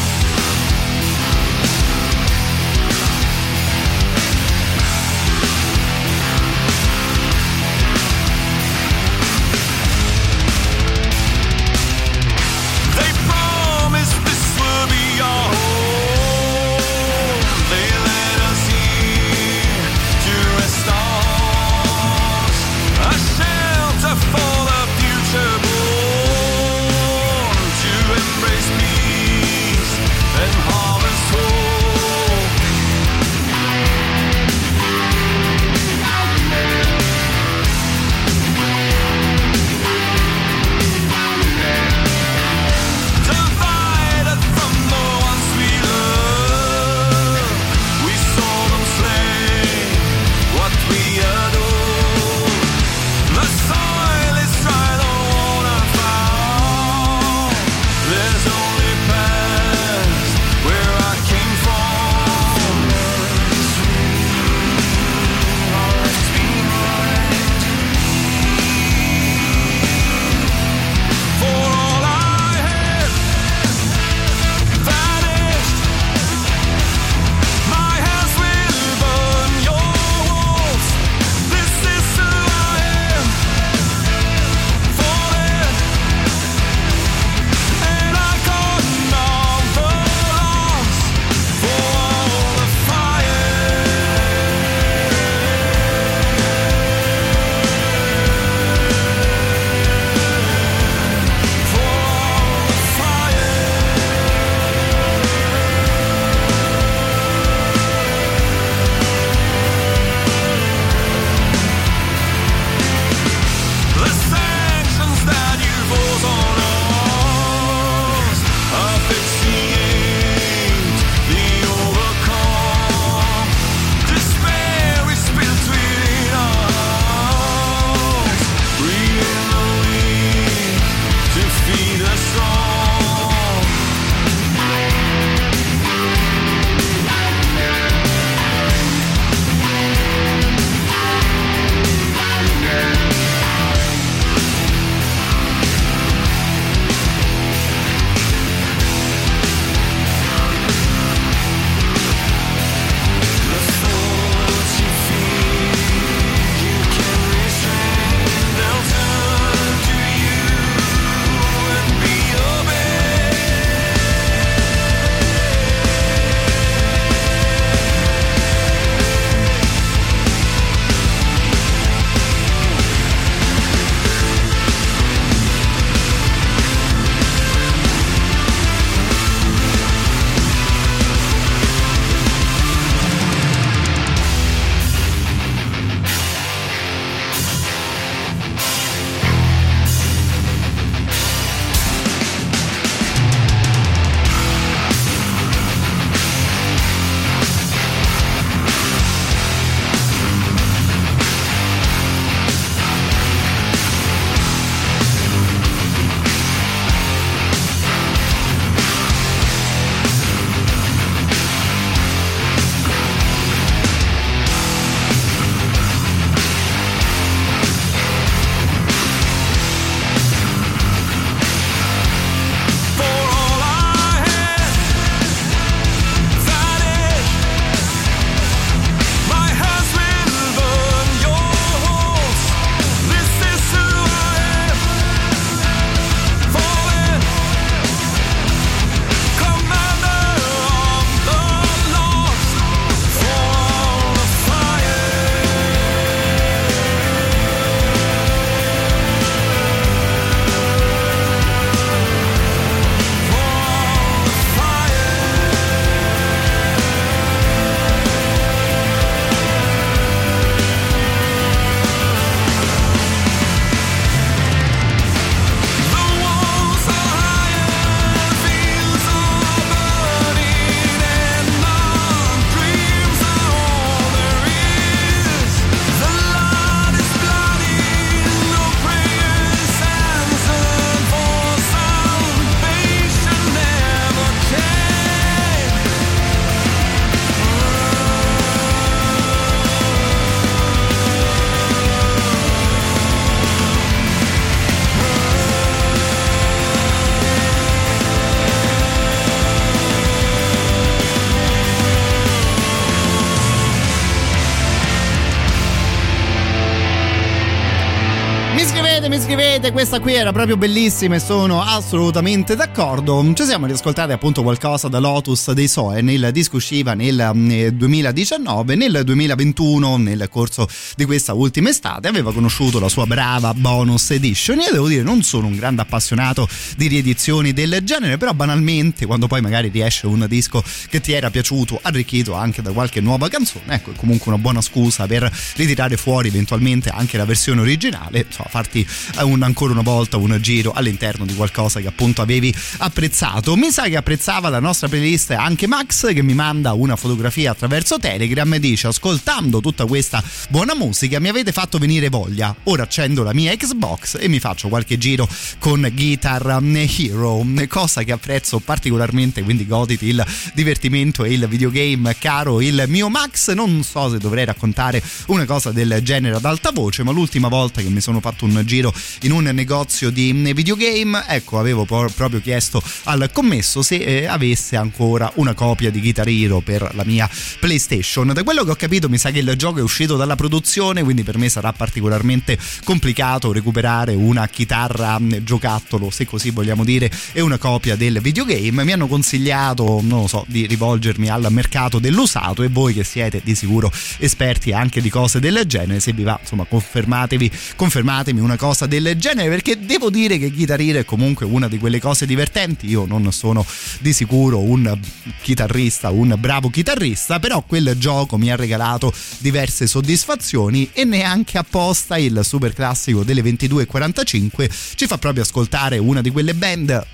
scrivete, questa qui era proprio bellissima e sono assolutamente d'accordo. Ci siamo riascoltati appunto qualcosa da Lotus dei Soen, il disco usciva nel mm, 2019, nel 2021, nel corso di questa ultima estate, aveva conosciuto la sua brava bonus edition e devo dire non sono un grande appassionato di riedizioni del genere, però banalmente quando poi magari riesce un disco che ti era piaciuto, arricchito anche da qualche nuova canzone, ecco è comunque una buona scusa per ritirare fuori eventualmente anche la versione originale, insomma farti eh, un, ancora una volta un giro all'interno di qualcosa che appunto avevi apprezzato. Mi sa che apprezzava la nostra playlist anche Max che mi manda una fotografia attraverso Telegram e dice ascoltando tutta questa buona musica mi avete fatto venire voglia. Ora accendo la mia Xbox e mi faccio qualche giro con Guitar Hero, cosa che apprezzo particolarmente, quindi goditi il divertimento e il videogame caro il mio Max. Non so se dovrei raccontare una cosa del genere ad alta voce, ma l'ultima volta che mi sono fatto un giro in un negozio di videogame, ecco, avevo por- proprio chiesto al commesso se eh, avesse ancora una copia di Guitar Hero per la mia PlayStation. Da quello che ho capito, mi sa che il gioco è uscito dalla produzione, quindi per me sarà particolarmente complicato recuperare una chitarra mh, giocattolo, se così vogliamo dire, e una copia del videogame. Mi hanno consigliato, non lo so, di rivolgermi al mercato dell'usato e voi che siete di sicuro esperti anche di cose del genere, se vi va, insomma, confermatevi, confermatemi una cosa del genere perché devo dire che Guitar Hero è comunque una di quelle cose divertenti. Io non sono di sicuro un chitarrista, un bravo chitarrista, però quel gioco mi ha regalato diverse soddisfazioni e neanche apposta il super classico delle 22.45 ci fa proprio ascoltare una di quelle band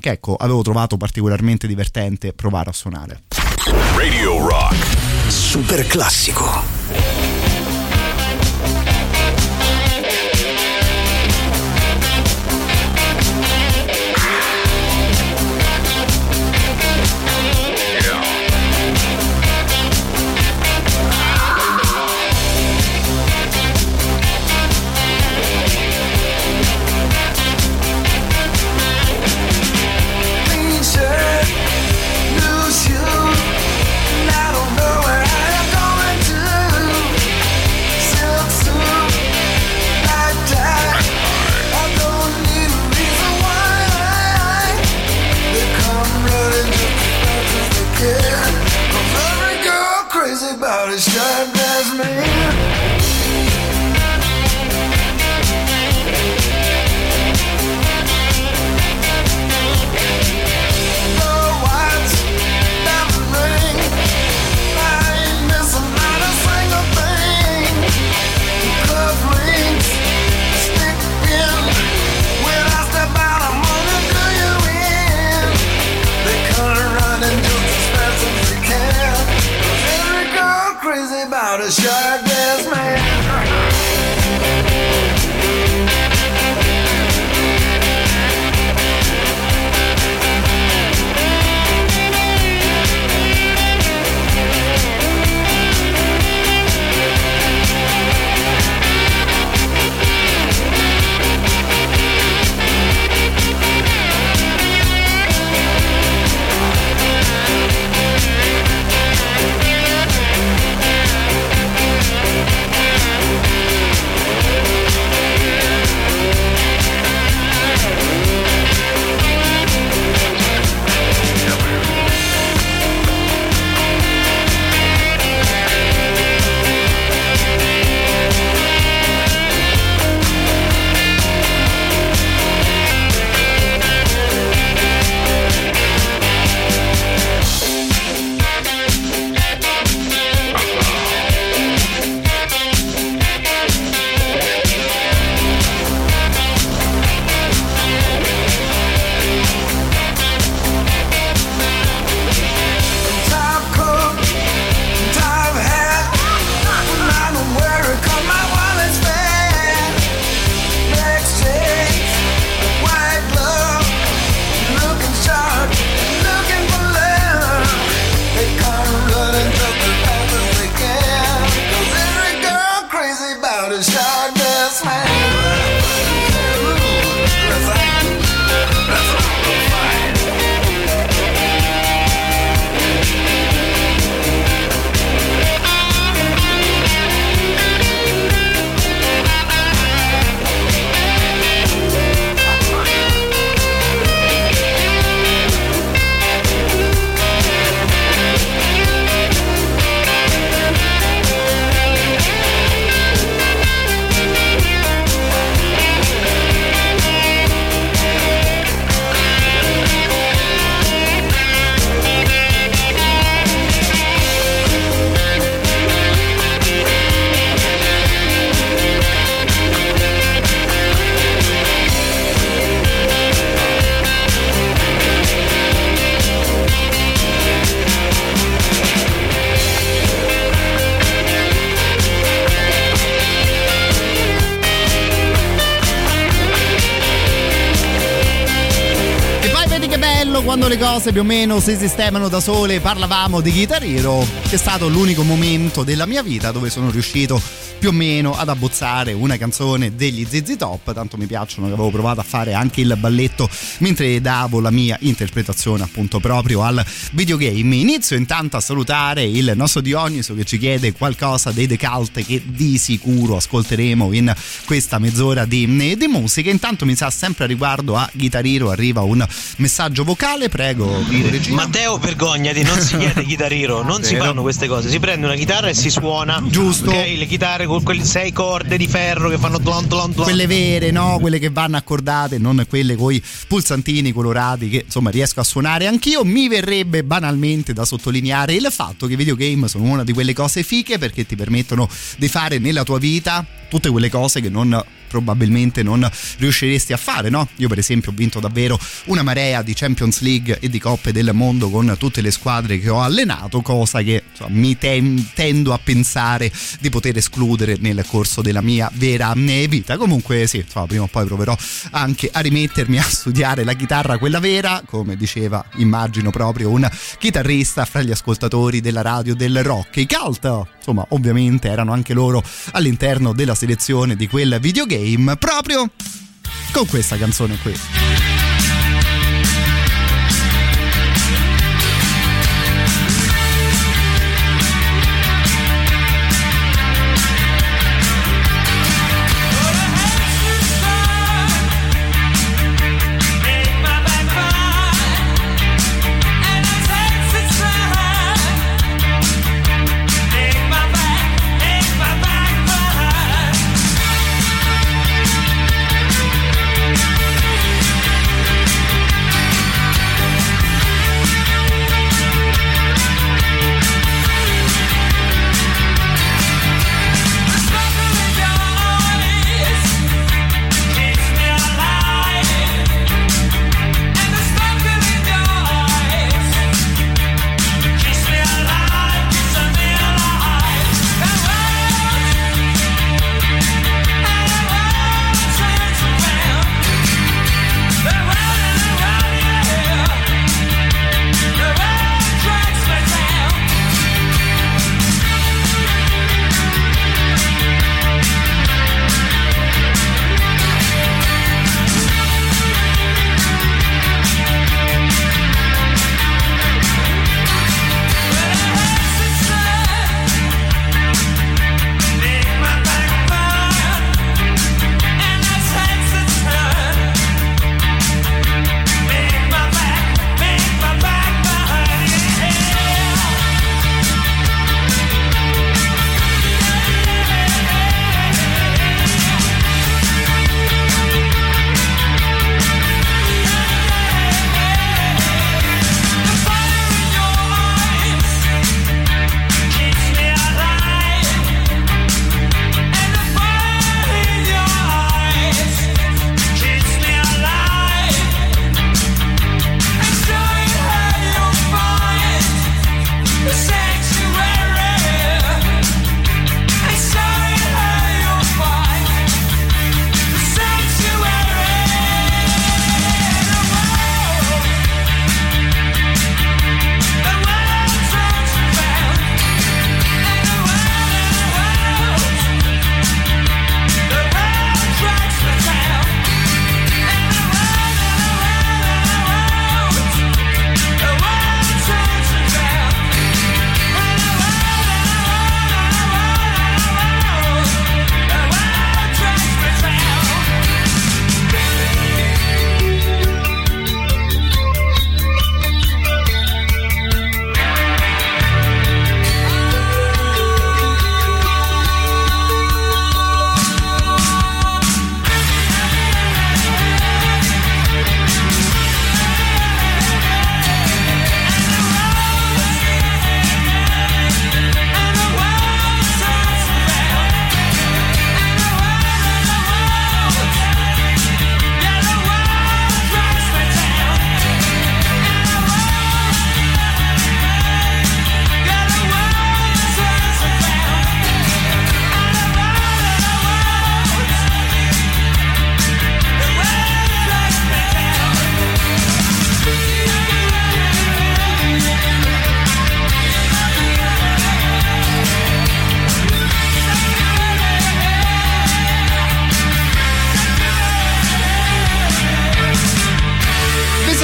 che ecco avevo trovato particolarmente divertente provare a suonare. Radio Rock. Super classico. shine. Le cose più o meno si sistemano da sole, parlavamo di Guitar Hero, che è stato l'unico momento della mia vita dove sono riuscito più o meno ad abbozzare una canzone degli ZZ Top, tanto mi piacciono che avevo provato a fare anche il balletto mentre davo la mia interpretazione appunto proprio al videogame. Inizio intanto a salutare il nostro Dioniso che ci chiede qualcosa dei The Cult che di sicuro ascolteremo in questa mezz'ora di, di musica. Intanto mi sa sempre a riguardo a Guitar Hero arriva un messaggio vocale, prego. Matteo, vergognati, non si chiede chitarriro, non si Vero. fanno queste cose. Si prende una chitarra e si suona. Giusto. Ok, le chitarre con quelle sei corde di ferro che fanno tlon tlon tlon. quelle vere, no? Quelle che vanno accordate, non quelle coi pulsantini colorati che insomma riesco a suonare anch'io. Mi verrebbe banalmente da sottolineare il fatto che i videogame sono una di quelle cose fiche perché ti permettono di fare nella tua vita tutte quelle cose che non probabilmente non riusciresti a fare, no? Io per esempio ho vinto davvero una marea di Champions League e di Coppe del Mondo con tutte le squadre che ho allenato, cosa che insomma, mi ten- tendo a pensare di poter escludere nel corso della mia vera eh, vita. Comunque sì, insomma, prima o poi proverò anche a rimettermi a studiare la chitarra quella vera, come diceva, immagino proprio un chitarrista fra gli ascoltatori della radio del rock. I Cult, insomma, ovviamente erano anche loro all'interno della selezione di quel videogame proprio con questa canzone qui.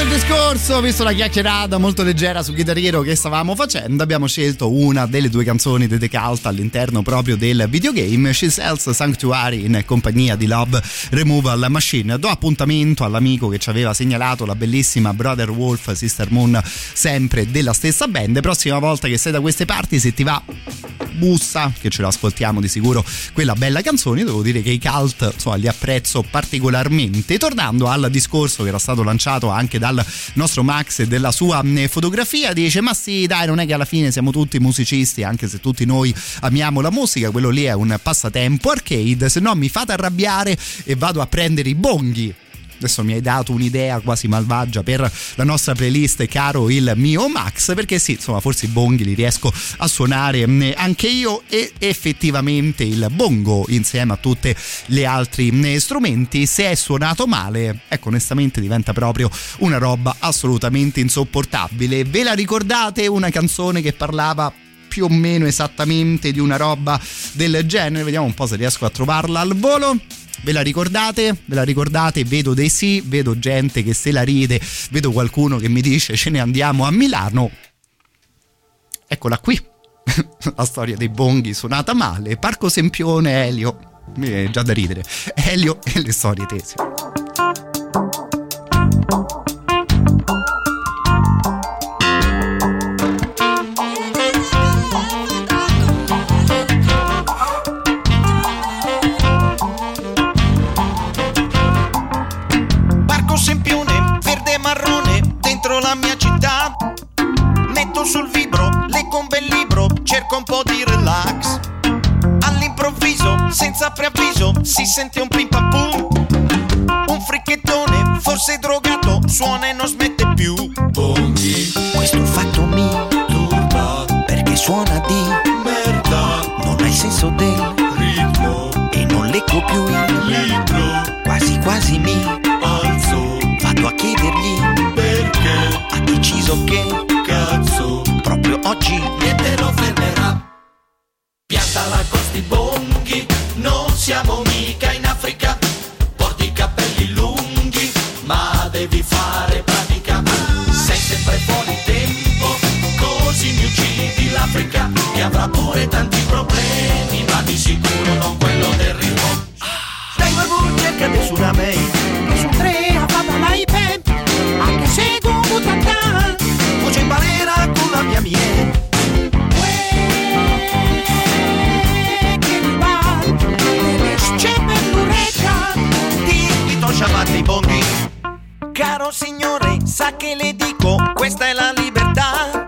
Discorso, visto la chiacchierata molto leggera su Guitar Hero che stavamo facendo, abbiamo scelto una delle due canzoni di The Cult all'interno proprio del videogame, She Sells Sanctuary in compagnia di Love Removal Machine. Do appuntamento all'amico che ci aveva segnalato la bellissima Brother Wolf Sister Moon, sempre della stessa band. Prossima volta che sei da queste parti, se ti va, bussa, che ce l'ascoltiamo di sicuro quella bella canzone. Devo dire che i Cult insomma, li apprezzo particolarmente. Tornando al discorso che era stato lanciato anche dal nostro Max e della sua mh, fotografia, dice: Ma sì, dai, non è che alla fine siamo tutti musicisti, anche se tutti noi amiamo la musica, quello lì è un passatempo arcade. Se no, mi fate arrabbiare e vado a prendere i bonghi adesso mi hai dato un'idea quasi malvagia per la nostra playlist caro il mio Max perché sì insomma forse i bonghi li riesco a suonare mh, anche io e effettivamente il bongo insieme a tutti gli altri mh, strumenti. Se è suonato male ecco onestamente diventa proprio una roba assolutamente insopportabile. Ve la ricordate una canzone che parlava più o meno esattamente di una roba del genere? Vediamo un po' se riesco a trovarla al volo Ve la ricordate? Ve la ricordate? Vedo dei sì, vedo gente che se la ride, vedo qualcuno che mi dice ce ne andiamo a Milano. Eccola qui. La storia dei bonghi suonata male. Parco Sempione, Elio. È già da ridere. Elio e le storie tese. La mia città. Metto sul vibro, leggo un bel libro, cerco un po' di relax. All'improvviso, senza preavviso, si sente un pim pam pum. Un fricchettone, forse drogato, suona e non smette più. Bonghi. Questo fatto mi turba, perché suona di merda. Non ha il senso del oggi niente lo fermerà. Pianta la costi bonghi, non siamo mica in Africa. Porti i capelli lunghi, ma devi fare pratica. Sei sempre fuori tempo, così mi uccidi l'Africa. Che avrà pure tanti problemi, ma di sicuro non quello Caro signore, sa che le dico, questa è la libertà.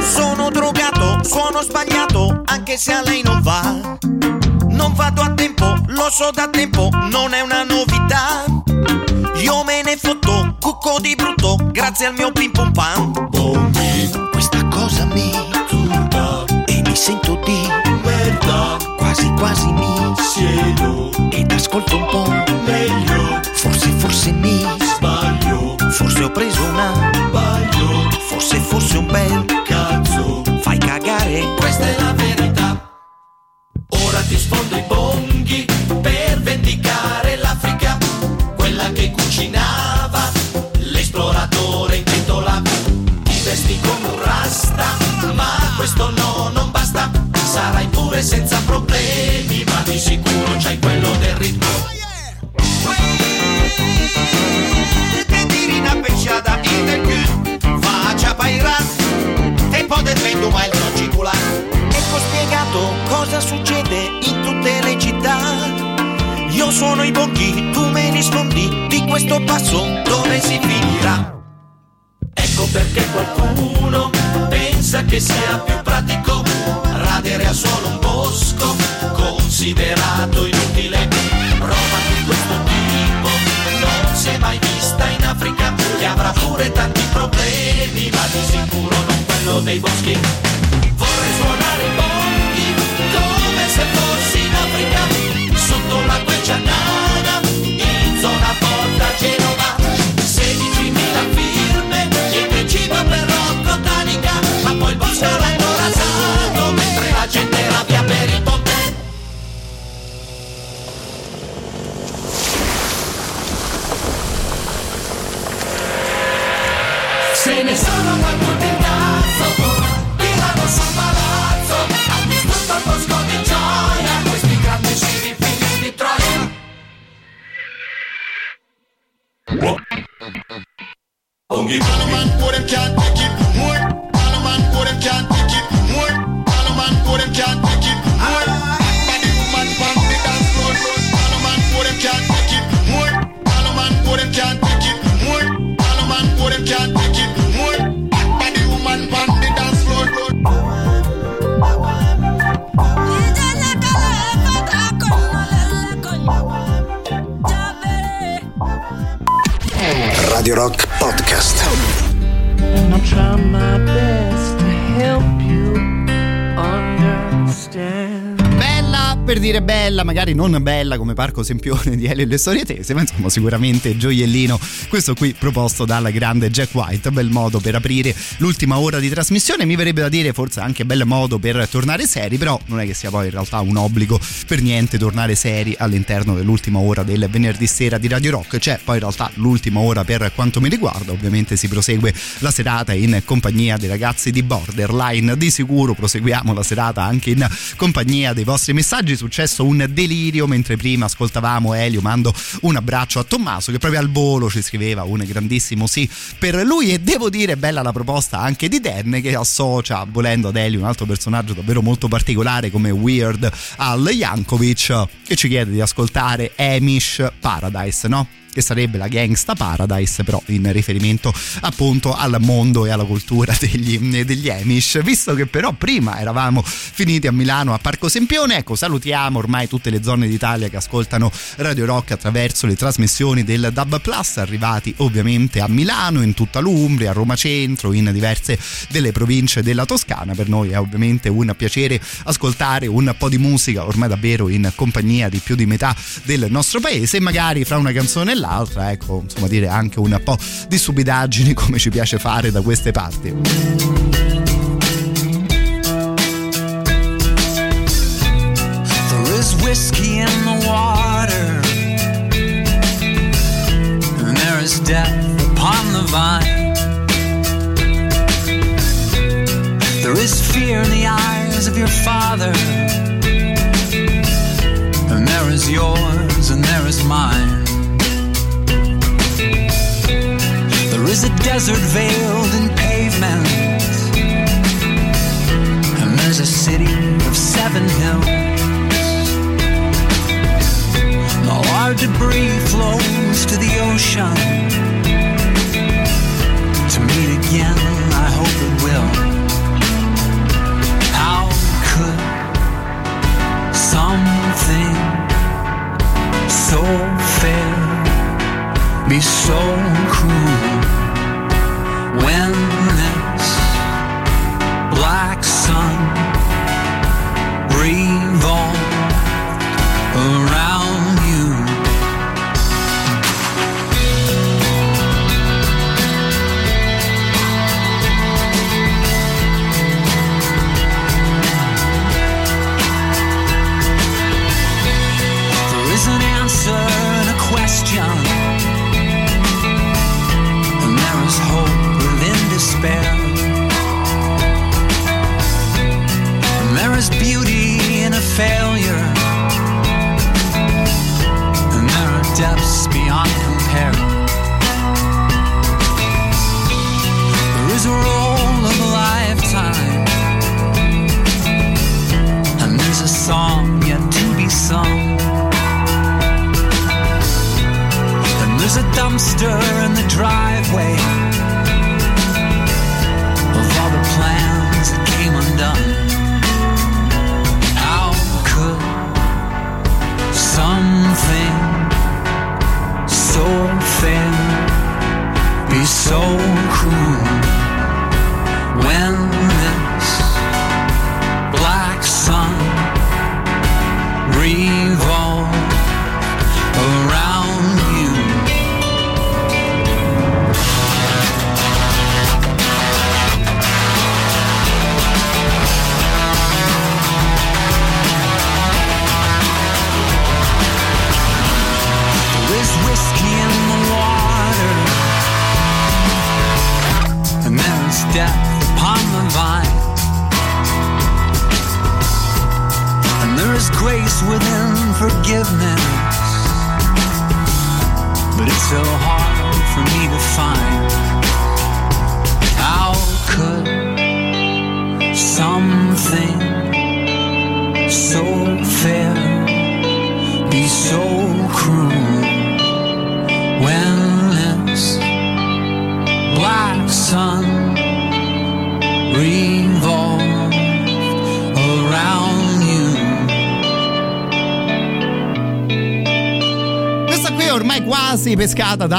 Sono drogato, suono sbagliato, anche se a lei non va. Non vado a tempo, lo so da tempo, non è una novità. Io me ne fotto, cucco di brutto, grazie al mio pim pum pam. Bonghi, questa cosa mi turba e mi sento di merda. Quasi quasi mi siedo ed ascolto un po' meglio. Forse, forse mi. Forse ho preso una sbaglio. Forse fosse un bel cazzo. Fai cagare. Questa è la verità. Ora ti sfondo i bonghi per vendicare l'Africa, quella che cucinava, l'esploratore in pentola. Ti vesti come un rasta, ma questo no, non basta. Sarai pure senza problemi, ma di sicuro c'hai quello del ritmo. Poi del vento ma il non circola. Ecco spiegato cosa succede in tutte le città. Io sono i bocchi, tu me rispondi di questo passo dove si finirà. Ecco perché qualcuno pensa che sia più pratico radere al suolo un bosco considerato inutile. Roba di questo tipo non si è mai vista in Africa che avrà pure tanti problemi, ma di sicuro non quello dei boschi. Vorrei suonare i bonghi come se fossi in Africa, non bella come Parco Sempione di Elio e le storie tese, ma insomma sicuramente gioiellino. Questo qui proposto dalla grande Jack White, bel modo per aprire l'ultima ora di trasmissione, mi verrebbe da dire forse anche bel modo per tornare seri, però non è che sia poi in realtà un obbligo per niente tornare seri all'interno dell'ultima ora del venerdì sera di Radio Rock, c'è poi in realtà l'ultima ora per quanto mi riguarda, ovviamente si prosegue la serata in compagnia dei ragazzi di Borderline, di sicuro proseguiamo la serata anche in compagnia dei vostri messaggi, successo un delirio mentre prima ascoltavamo Elio, mando un abbraccio a Tommaso che proprio al volo ci scriveva un grandissimo sì per lui e devo dire bella la proposta anche di Dan che associa volendo ad Elio un altro personaggio davvero molto particolare come Weird al Jankovic che ci chiede di ascoltare Amish Paradise, no? Che sarebbe la Gangsta Paradise, però in riferimento appunto al mondo e alla cultura degli, degli Amish. Visto che però prima eravamo finiti a Milano a Parco Sempione, ecco, salutiamo ormai tutte le zone d'Italia che ascoltano Radio Rock attraverso le trasmissioni del Dub Plus, arrivati ovviamente a Milano, in tutta l'Umbria, a Roma Centro, in diverse delle province della Toscana. Per noi è ovviamente un piacere ascoltare un po' di musica, ormai davvero in compagnia di più di metà del nostro paese, e magari fra una canzone e l'altra l'altra, ecco, insomma dire anche un po' di stupidaggini come ci piace fare da queste parti. There is whiskey in the water, and there is death upon the vine. There is fear in the eyes of your father, and there is yours, and there is mine. Is a desert veiled in pavement, and there's a city of seven hills. All our debris flows to the ocean. To meet again, I hope it will. How could something so fair be so dumpster in the driveway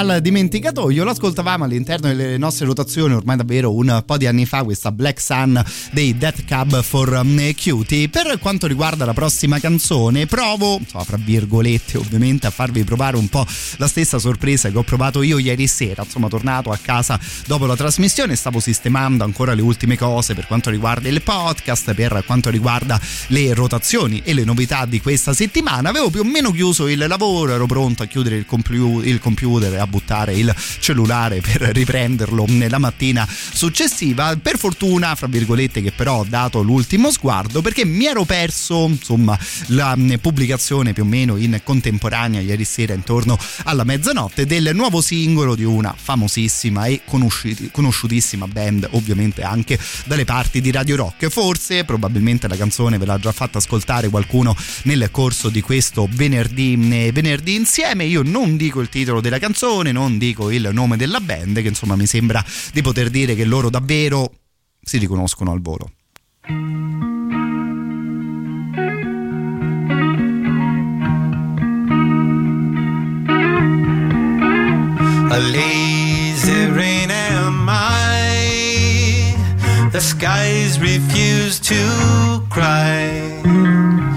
dal dimenticatoio, l'ascoltavamo all'interno delle nostre rotazioni ormai davvero un po' di anni fa, questa Black Sun dei Death Cab for um, Cutie. Per quanto riguarda la prossima canzone, provo, insomma, fra virgolette ovviamente, a farvi provare un po' la stessa sorpresa che ho provato io ieri sera, insomma tornato a casa dopo la trasmissione, stavo sistemando ancora le ultime cose per quanto riguarda il podcast, per quanto riguarda le rotazioni e le novità di questa settimana, avevo più o meno chiuso il lavoro, ero pronto a chiudere il, compiu- il computer a buttare il cellulare per riprenderlo nella mattina successiva. Per fortuna, fra virgolette, che però ho dato l'ultimo sguardo perché mi ero perso insomma la pubblicazione più o meno in contemporanea ieri sera intorno alla mezzanotte del nuovo singolo di una famosissima e conosciuti- conosciutissima band, ovviamente anche dalle parti di Radio Rock. Forse, probabilmente la canzone ve l'ha già fatta ascoltare qualcuno nel corso di questo venerdì, eh, venerdì insieme. Io non dico il titolo della canzone, non dico il nome della band, che insomma mi sembra di poter dire che loro davvero si riconoscono al volo. A lazy rain am I. The skies refuse to cry.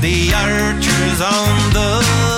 The archer's on the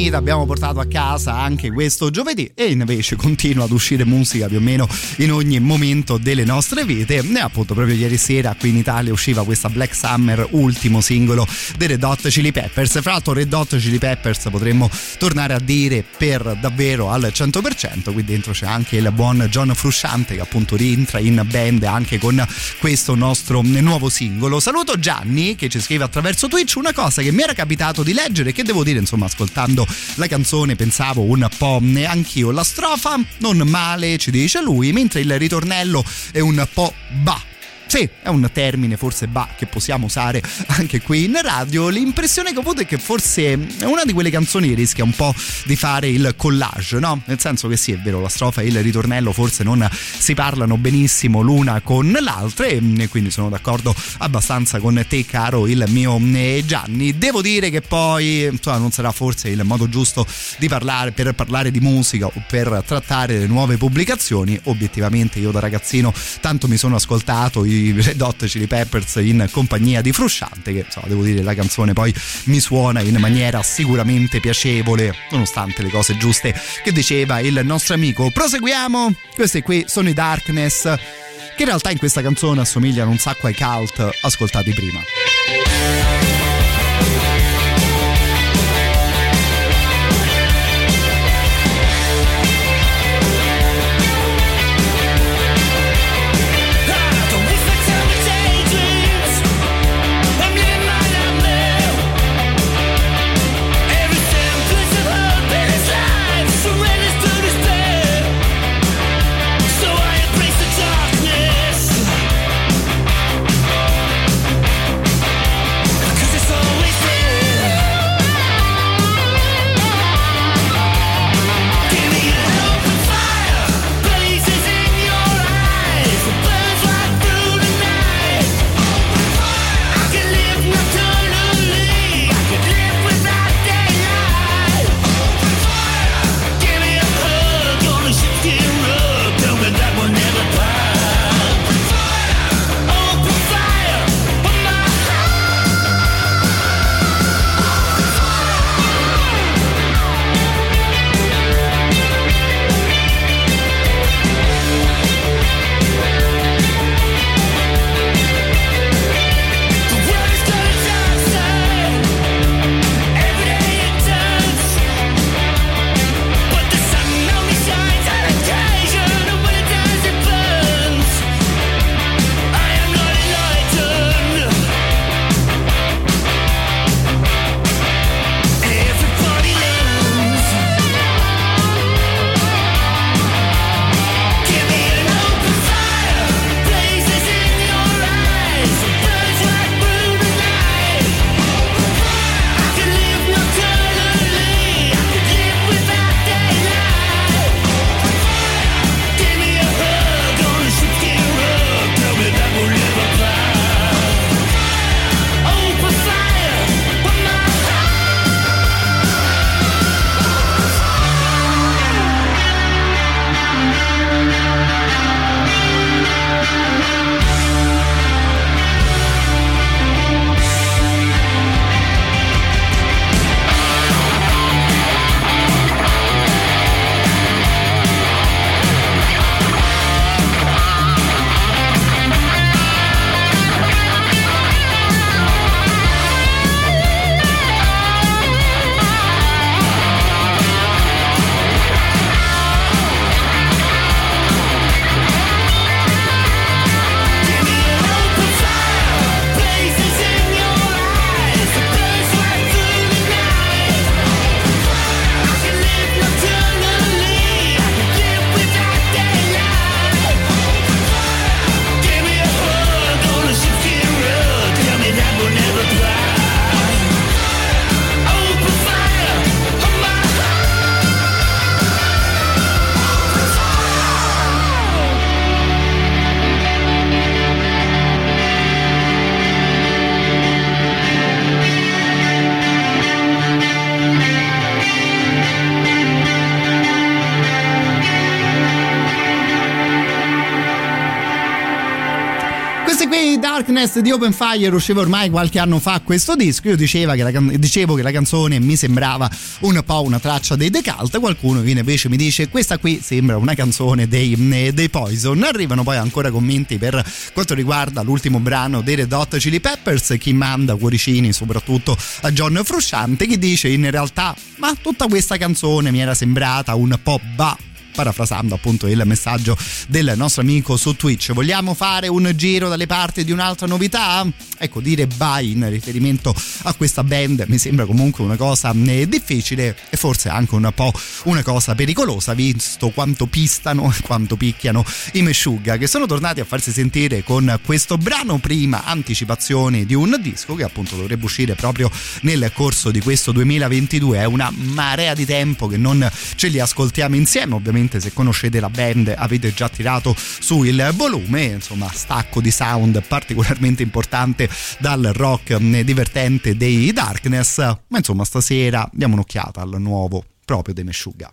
Finita, abbiamo portato a casa anche questo giovedì e invece continua ad uscire musica più o meno in ogni momento delle nostre vite e appunto proprio ieri sera qui in Italia usciva questa Black Summer, ultimo singolo dei Red Hot Chili Peppers, fra l'altro Red Hot Chili Peppers potremmo tornare a dire per davvero al 100%, qui dentro c'è anche il buon John Frusciante che appunto rientra in band anche con questo nostro nuovo singolo. Saluto Gianni che ci scrive attraverso Twitch una cosa che mi era capitato di leggere che devo dire insomma ascoltando la canzone pensavo un po' anch'io. La strofa non male ci dice lui mentre il ritornello è un po' bah sì, è un termine forse bah che possiamo usare anche qui in radio. L'impressione che ho avuto è che forse è una di quelle canzoni che rischia un po' di fare il collage, no? Nel senso che sì, è vero, la strofa e il ritornello forse non si parlano benissimo l'una con l'altra e quindi sono d'accordo abbastanza con te caro il mio eh, Gianni. Devo dire che poi insomma, non sarà forse il modo giusto di parlare per parlare di musica o per trattare le nuove pubblicazioni. Obiettivamente io da ragazzino tanto mi sono ascoltato i Red Hot Chili Peppers in compagnia di Frusciante che insomma, devo dire la canzone poi mi suona in maniera sicuramente piacevole nonostante le cose giuste che diceva il nostro amico. Proseguiamo. Questi qui sono i Darkness che in realtà in questa canzone assomigliano un sacco ai cult ascoltati prima Darkness di Open Fire usciva ormai qualche anno fa questo disco. Io che la dicevo che la canzone mi sembrava un po' una traccia dei The Cult. Qualcuno invece mi dice questa qui sembra una canzone dei, eh, dei Poison. Arrivano poi ancora commenti per quanto riguarda l'ultimo brano dei Red Hot Chili Peppers. Chi manda cuoricini soprattutto a John Frusciante, che dice in realtà ma tutta questa canzone mi era sembrata un po' ba parafrasando appunto il messaggio del nostro amico su Twitch. Vogliamo fare un giro dalle parti di un'altra novità? Ecco, dire bye in riferimento a questa band mi sembra comunque una cosa eh, difficile e forse anche un po' una cosa pericolosa, visto quanto pistano e quanto picchiano i Meshuggah, che sono tornati a farsi sentire con questo brano prima anticipazione di un disco che appunto dovrebbe uscire proprio nel corso di questo 2022. È una marea di tempo che non ce li ascoltiamo insieme, ovviamente se conoscete la band avete già tirato su il volume, insomma stacco di sound particolarmente importante dal rock eh, divertente dei Darkness, ma insomma stasera diamo un'occhiata al nuovo proprio dei Meshuggah.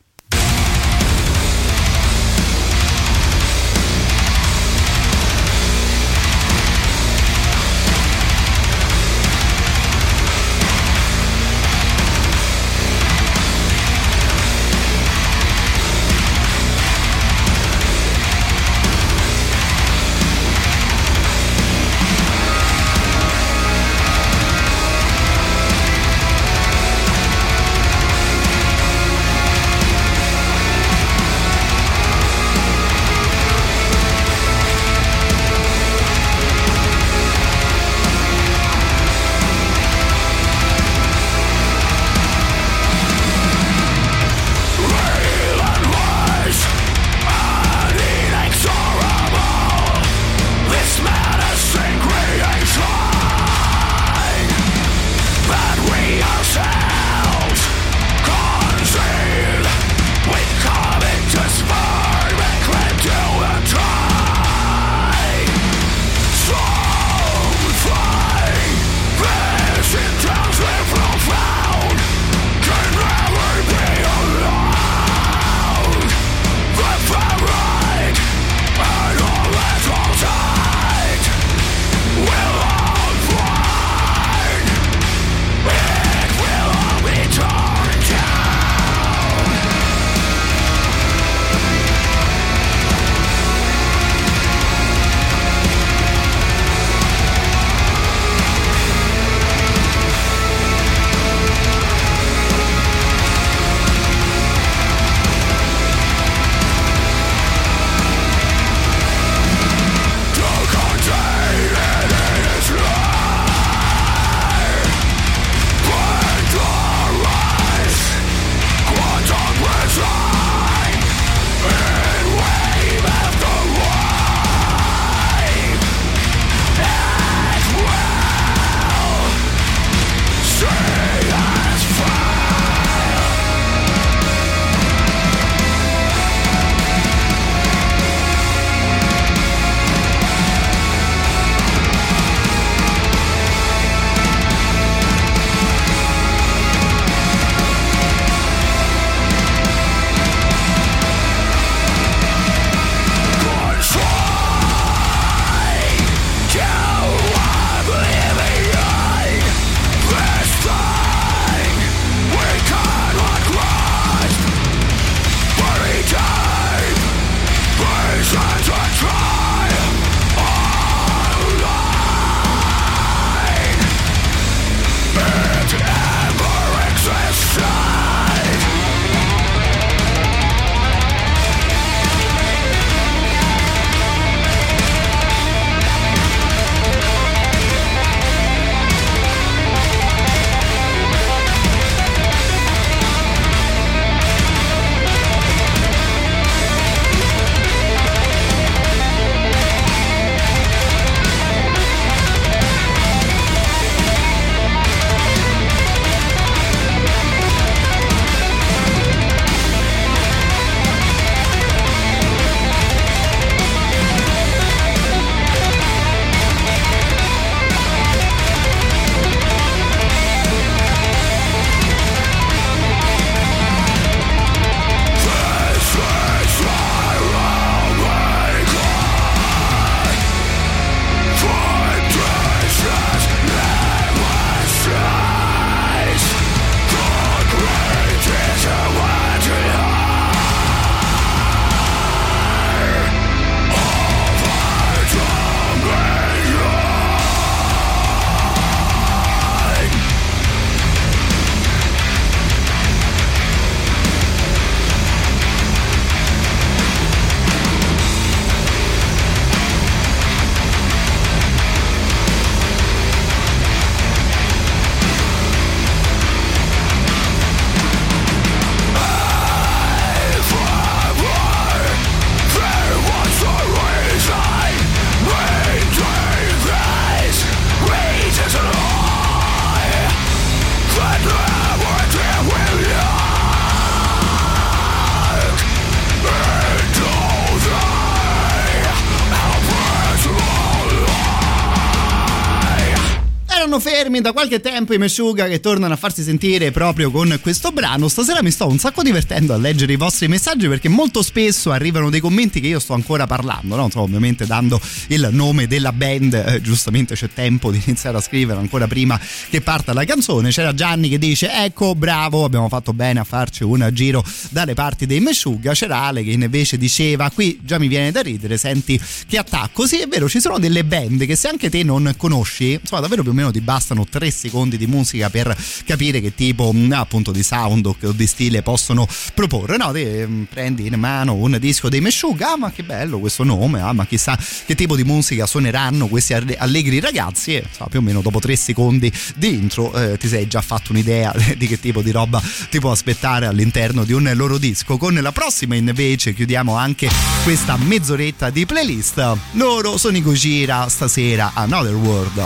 50 qualche tempo i Meshuga che tornano a farsi sentire proprio con questo brano. Stasera mi sto un sacco divertendo a leggere i vostri messaggi perché molto spesso arrivano dei commenti che io sto ancora parlando, no? Insomma, ovviamente dando il nome della band, eh, giustamente c'è tempo di iniziare a scrivere ancora prima che parta la canzone. C'era Gianni che dice ecco bravo, abbiamo fatto bene a farci un giro dalle parti dei Meshuga. C'era Ale che invece diceva qui già mi viene da ridere, senti che attacco. Sì, è vero, ci sono delle band che se anche te non conosci, insomma davvero più o meno ti bastano tre secondi di musica per capire che tipo mh, appunto di sound o di stile possono proporre. No, te mh, prendi in mano un disco dei Meshuga, ah ma che bello questo nome, ah ma chissà che tipo di musica suoneranno questi alle- allegri ragazzi e insomma, più o meno dopo tre secondi di intro eh, ti sei già fatto un'idea di che tipo di roba ti può aspettare all'interno di un loro disco. Con la prossima invece chiudiamo anche questa mezz'oretta di playlist. Loro sono i Gojira stasera Another World.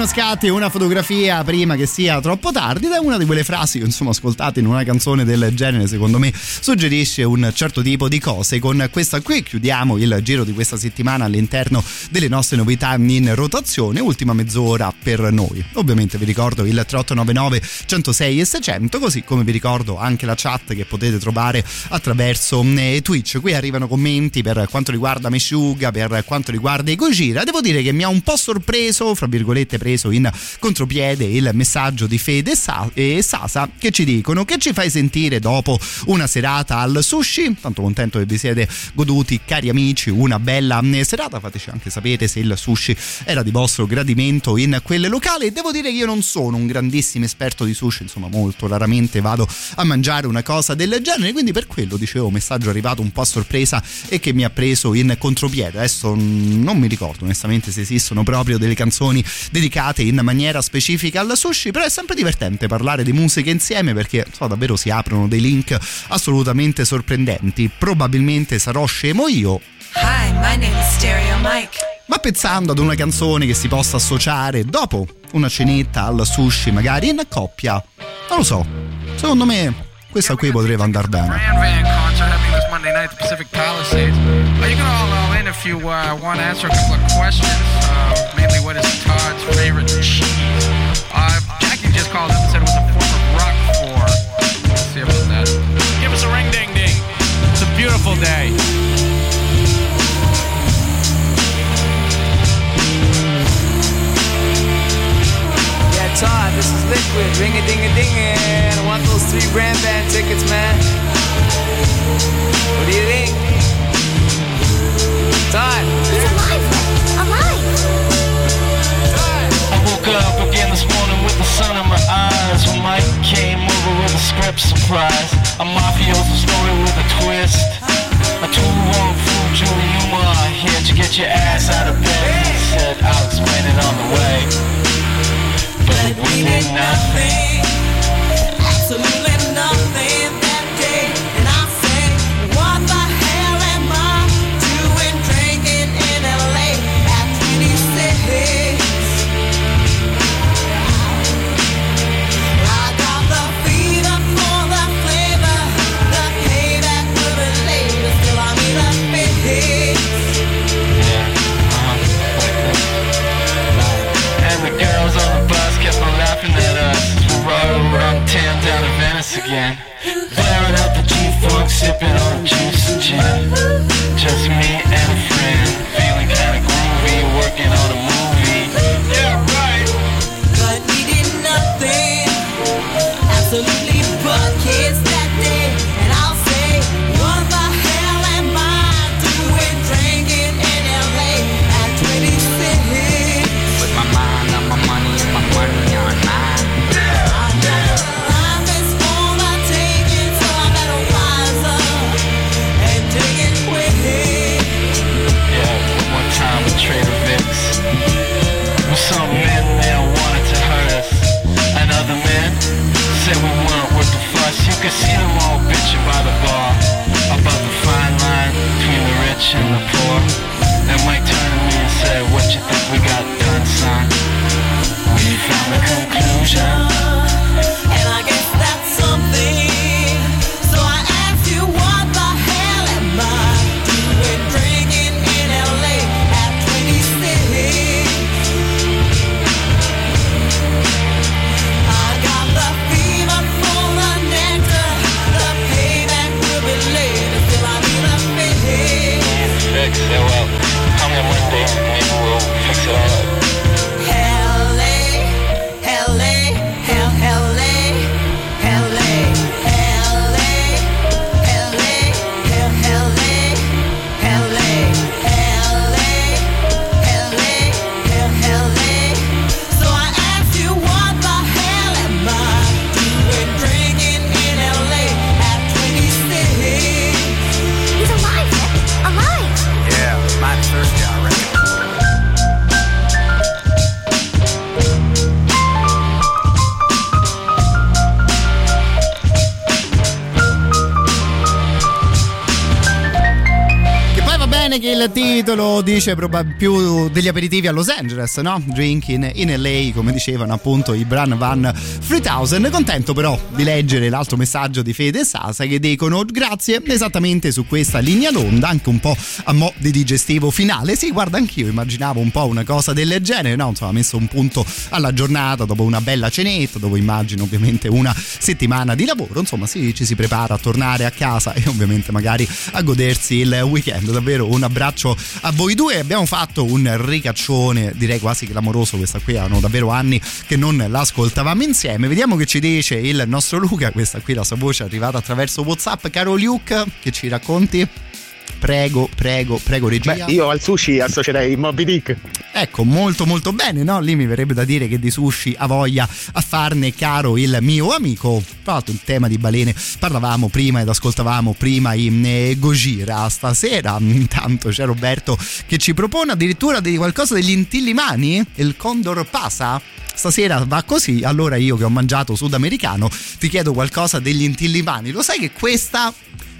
Qualcuno scatti una fotografia prima che sia troppo tardi, ed è una di quelle frasi che insomma ascoltate in una canzone del genere, secondo me suggerisce un certo tipo di cose. Con questa qui chiudiamo il giro di questa settimana all'interno delle nostre novità in rotazione. Ultima mezz'ora per noi. Ovviamente vi ricordo il 3899 106 e 600, così come vi ricordo anche la chat che potete trovare attraverso eh, Twitch. Qui arrivano commenti per quanto riguarda Meshuga, per quanto riguarda i Gojira. Devo dire che mi ha un po' sorpreso, fra virgolette, preso in contropiede il messaggio di Fede e Sa- e Sasa che ci dicono che ci fai sentire dopo una serata al sushi. Tanto contento che vi siete goduti, cari amici, una bella eh, serata. Fateci anche sapere se il sushi era di vostro gradimento in quel locale. Devo dire che io non sono un grandissimo esperto di sushi, insomma, molto raramente vado a mangiare una cosa del genere. Quindi per quello dicevo, messaggio arrivato un po' a sorpresa e che mi ha preso in contropiede. Adesso mm, non mi ricordo onestamente se esistono proprio delle canzoni dedicate in maniera specifica al sushi, però è sempre divertente parlare di musica insieme perché so, davvero si aprono dei link assolutamente sorprendenti. Probabilmente sarò scemo io, Hi, my name is Stereo Mike. ma pensando ad una canzone che si possa associare dopo una cenetta al sushi, magari in coppia, non lo so. Secondo me questa qui potrebbe andare bene. Grand Van concert happening this Monday night at the Pacific Palisades. Uh, you can all all in if you uh, want to answer a couple of questions. Uh, mainly, what is Todd's favorite cheese? Uh, Jackie just called up beautiful day. Yeah, Todd, this is Liquid. Ring a ding a ding I want those three Grand Band tickets, man. What do you think? Todd. He's alive! Alive! Woke up again this morning with the sun in my eyes. When Mike came over with a script surprise A mafioso story with a twist. A two wrong fool Julie Newmar Here to get your ass out of bed. He said I'll explain it on the way. But we did nothing. Absolutely nothing Venice again. Blaring out the G-Funk, sipping on juice and gin. Just me and a friend Feeling kinda groovy, working on a between the poor And Mike turned to me and said, what you think we got done, son? We found the conclusion titolo dice proba- più degli aperitivi a Los Angeles, no? Drinking in LA, come dicevano appunto i Bran Van 3000. Contento però di leggere l'altro messaggio di Fede e Sasa che dicono grazie esattamente su questa linea d'onda, anche un po' a mo' di digestivo finale. Sì, guarda, anch'io immaginavo un po' una cosa del genere, no? Insomma, messo un punto alla giornata dopo una bella cenetta, dopo immagino ovviamente una settimana di lavoro, insomma, sì, ci si prepara a tornare a casa e ovviamente magari a godersi il weekend. Davvero un abbraccio a voi due. Abbiamo fatto un ricaccione, direi quasi clamoroso. Questa qui erano davvero anni che non l'ascoltavamo insieme. Vediamo che ci dice il nostro Luca. Questa qui la sua voce è arrivata attraverso WhatsApp. Caro Luke, che ci racconti? Prego, prego, prego, regia. Beh, io al sushi associerei Moby Dick. Ecco, molto molto bene, no? Lì mi verrebbe da dire che di sushi ha voglia a farne caro il mio amico. Tra l'altro in tema di balene parlavamo prima ed ascoltavamo prima in eh, Gojira. Stasera intanto c'è Roberto che ci propone addirittura di qualcosa degli intillimani, il Condor Pasa. Stasera va così, allora io che ho mangiato sudamericano ti chiedo qualcosa degli intillimani. Lo sai che questa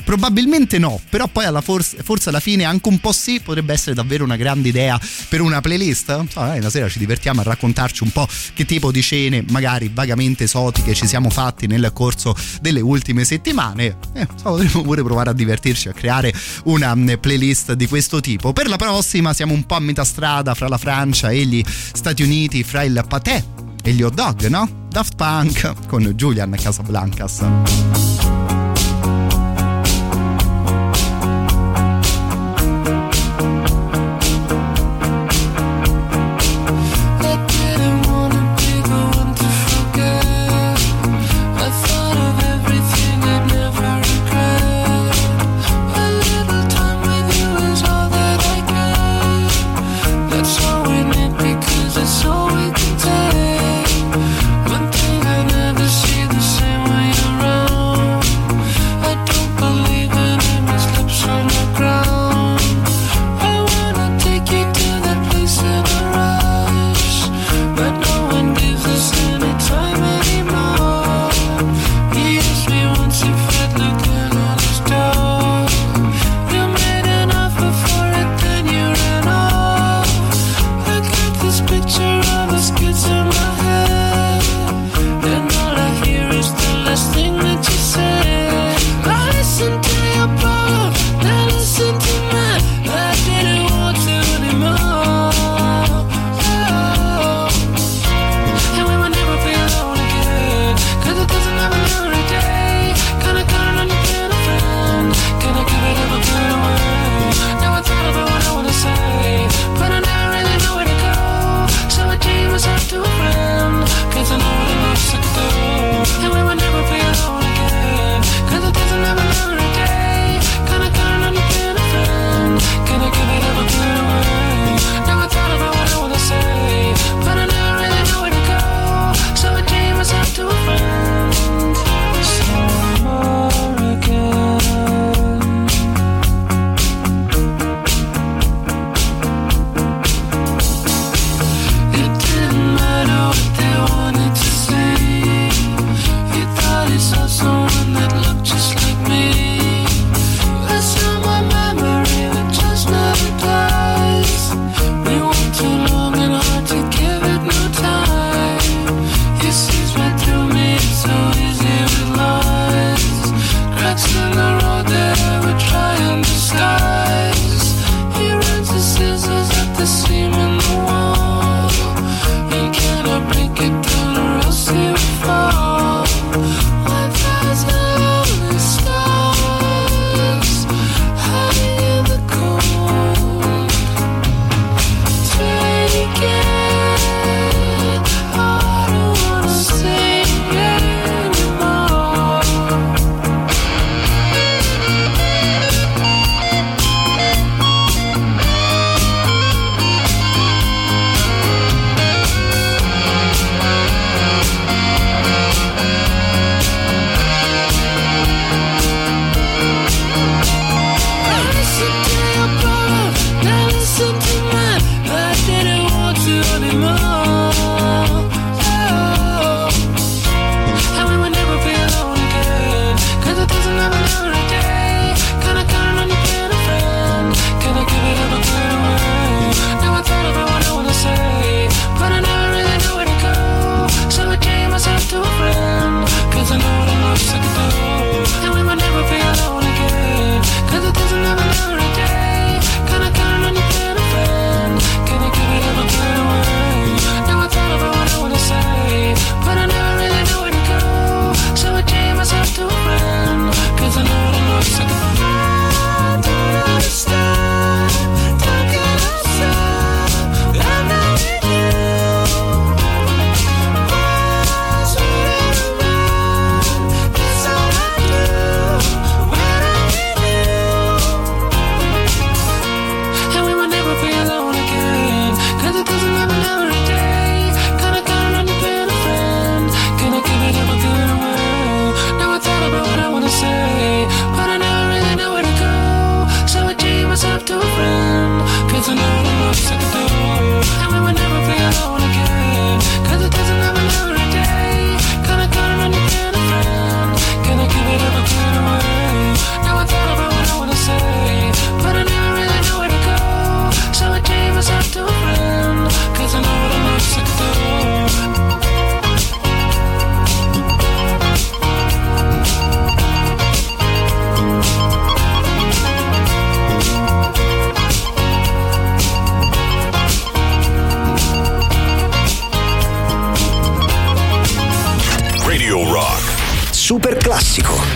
Probabilmente no, però poi alla forse, forse alla fine anche un po' sì, potrebbe essere davvero una grande idea per una playlist. Ah, una sera ci divertiamo a raccontarci un po' che tipo di cene, magari vagamente esotiche, ci siamo fatti nel corso delle ultime settimane. Eh, potremmo pure provare a divertirci a creare una mm, playlist di questo tipo. Per la prossima siamo un po' a metà strada fra la Francia e gli Stati Uniti, fra il patè e gli hot dog, no? Daft Punk con Julian Casablancas. Classico.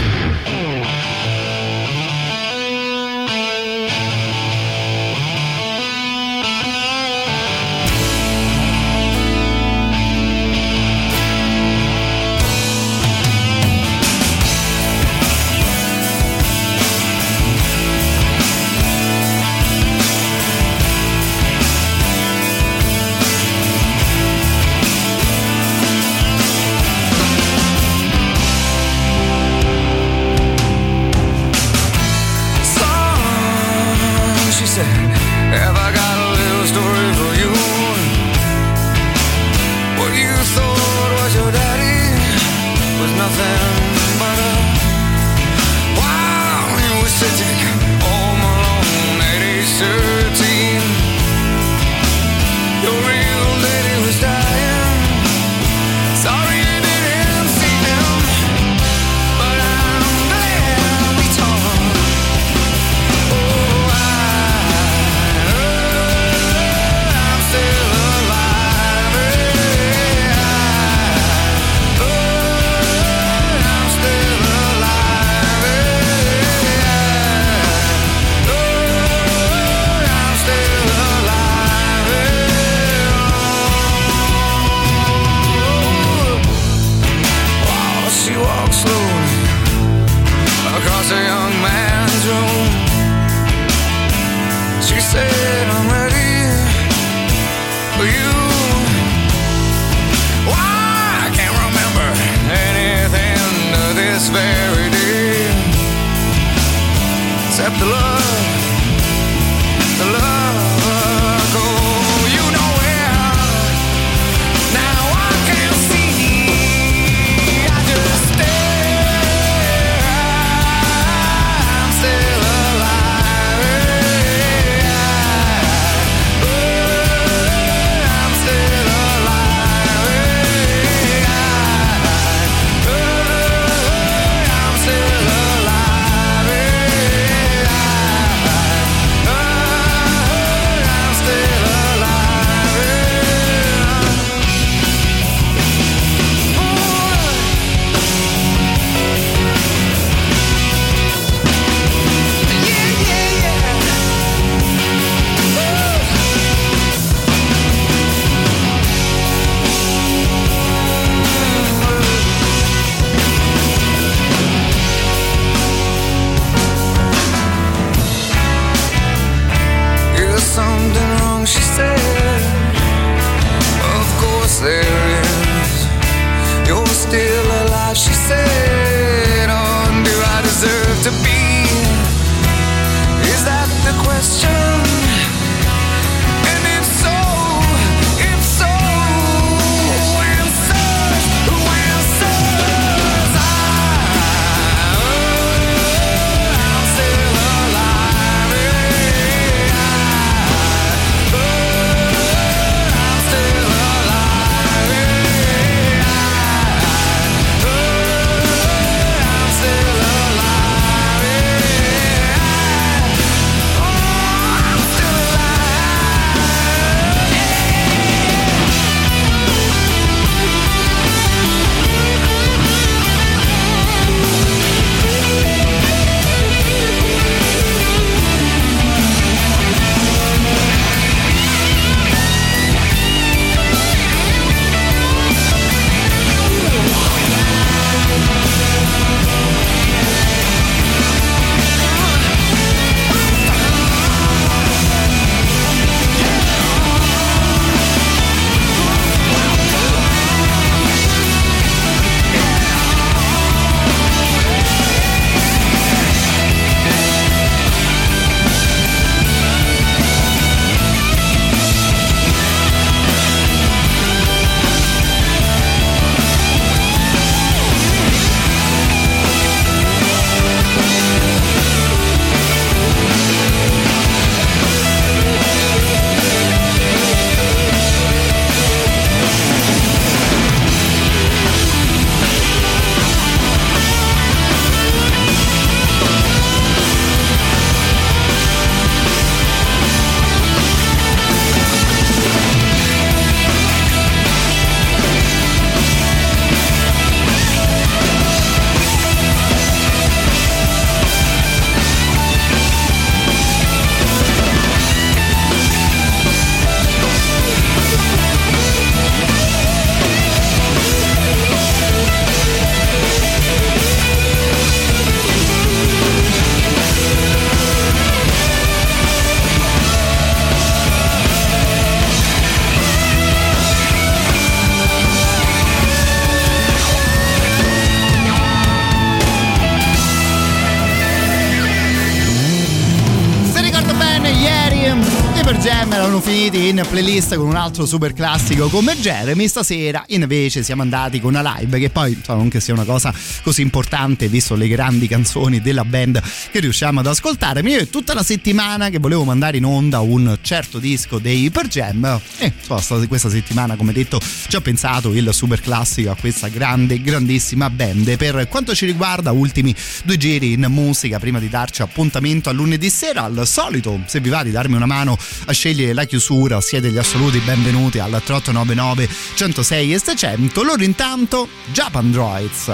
Finiti in playlist con un altro super classico come Jeremy. Stasera invece siamo andati con una live che poi insomma, non che sia una cosa così importante visto le grandi canzoni della band che riusciamo ad ascoltare. Ma io è tutta la settimana che volevo mandare in onda un certo disco dei Per Jam e insomma, sta- questa settimana come detto ci ho pensato il super classico a questa grande grandissima band. Per quanto ci riguarda ultimi due giri in musica prima di darci appuntamento a lunedì sera al solito se vi va di darmi una mano a scegliere la chiusura siete gli assoluti benvenuti al 3899 106 e 600 loro intanto Japan Droids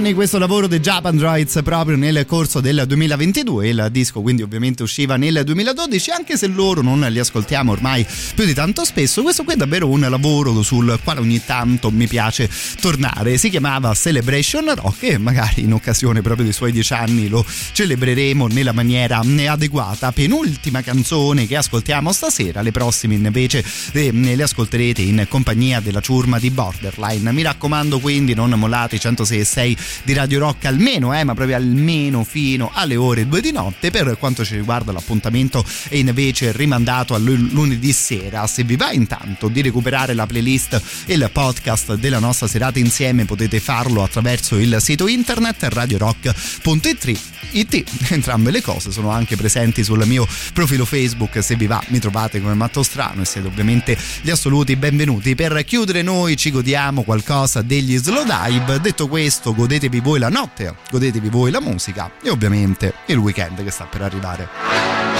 anni questo lavoro dei Japan Droids proprio nel corso del 2022 il disco quindi ovviamente usciva nel 2012 anche se loro non li ascoltiamo ormai più di tanto spesso. Questo qui è davvero un lavoro sul quale ogni tanto mi piace tornare. Si chiamava Celebration Rock e magari in occasione proprio dei suoi dieci anni lo celebreremo nella maniera adeguata. Penultima canzone che ascoltiamo stasera le prossime invece eh, le ascolterete in compagnia della ciurma di Borderline. Mi raccomando quindi non mollate i 106.6 di Radio Rock almeno, eh, ma proprio almeno fino alle ore 2 di notte. Per quanto ci riguarda l'appuntamento è invece rimandato a lu- lunedì sera. Se vi va intanto di recuperare la playlist e il podcast della nostra serata insieme potete farlo attraverso il sito internet radiorock.it IT. Entrambe le cose sono anche presenti sul mio profilo Facebook. Se vi va, mi trovate come Matto Strano e siete ovviamente gli assoluti benvenuti. Per chiudere, noi ci godiamo qualcosa degli slow dive. Detto questo, godetevi voi la notte, godetevi voi la musica e ovviamente il weekend che sta per arrivare.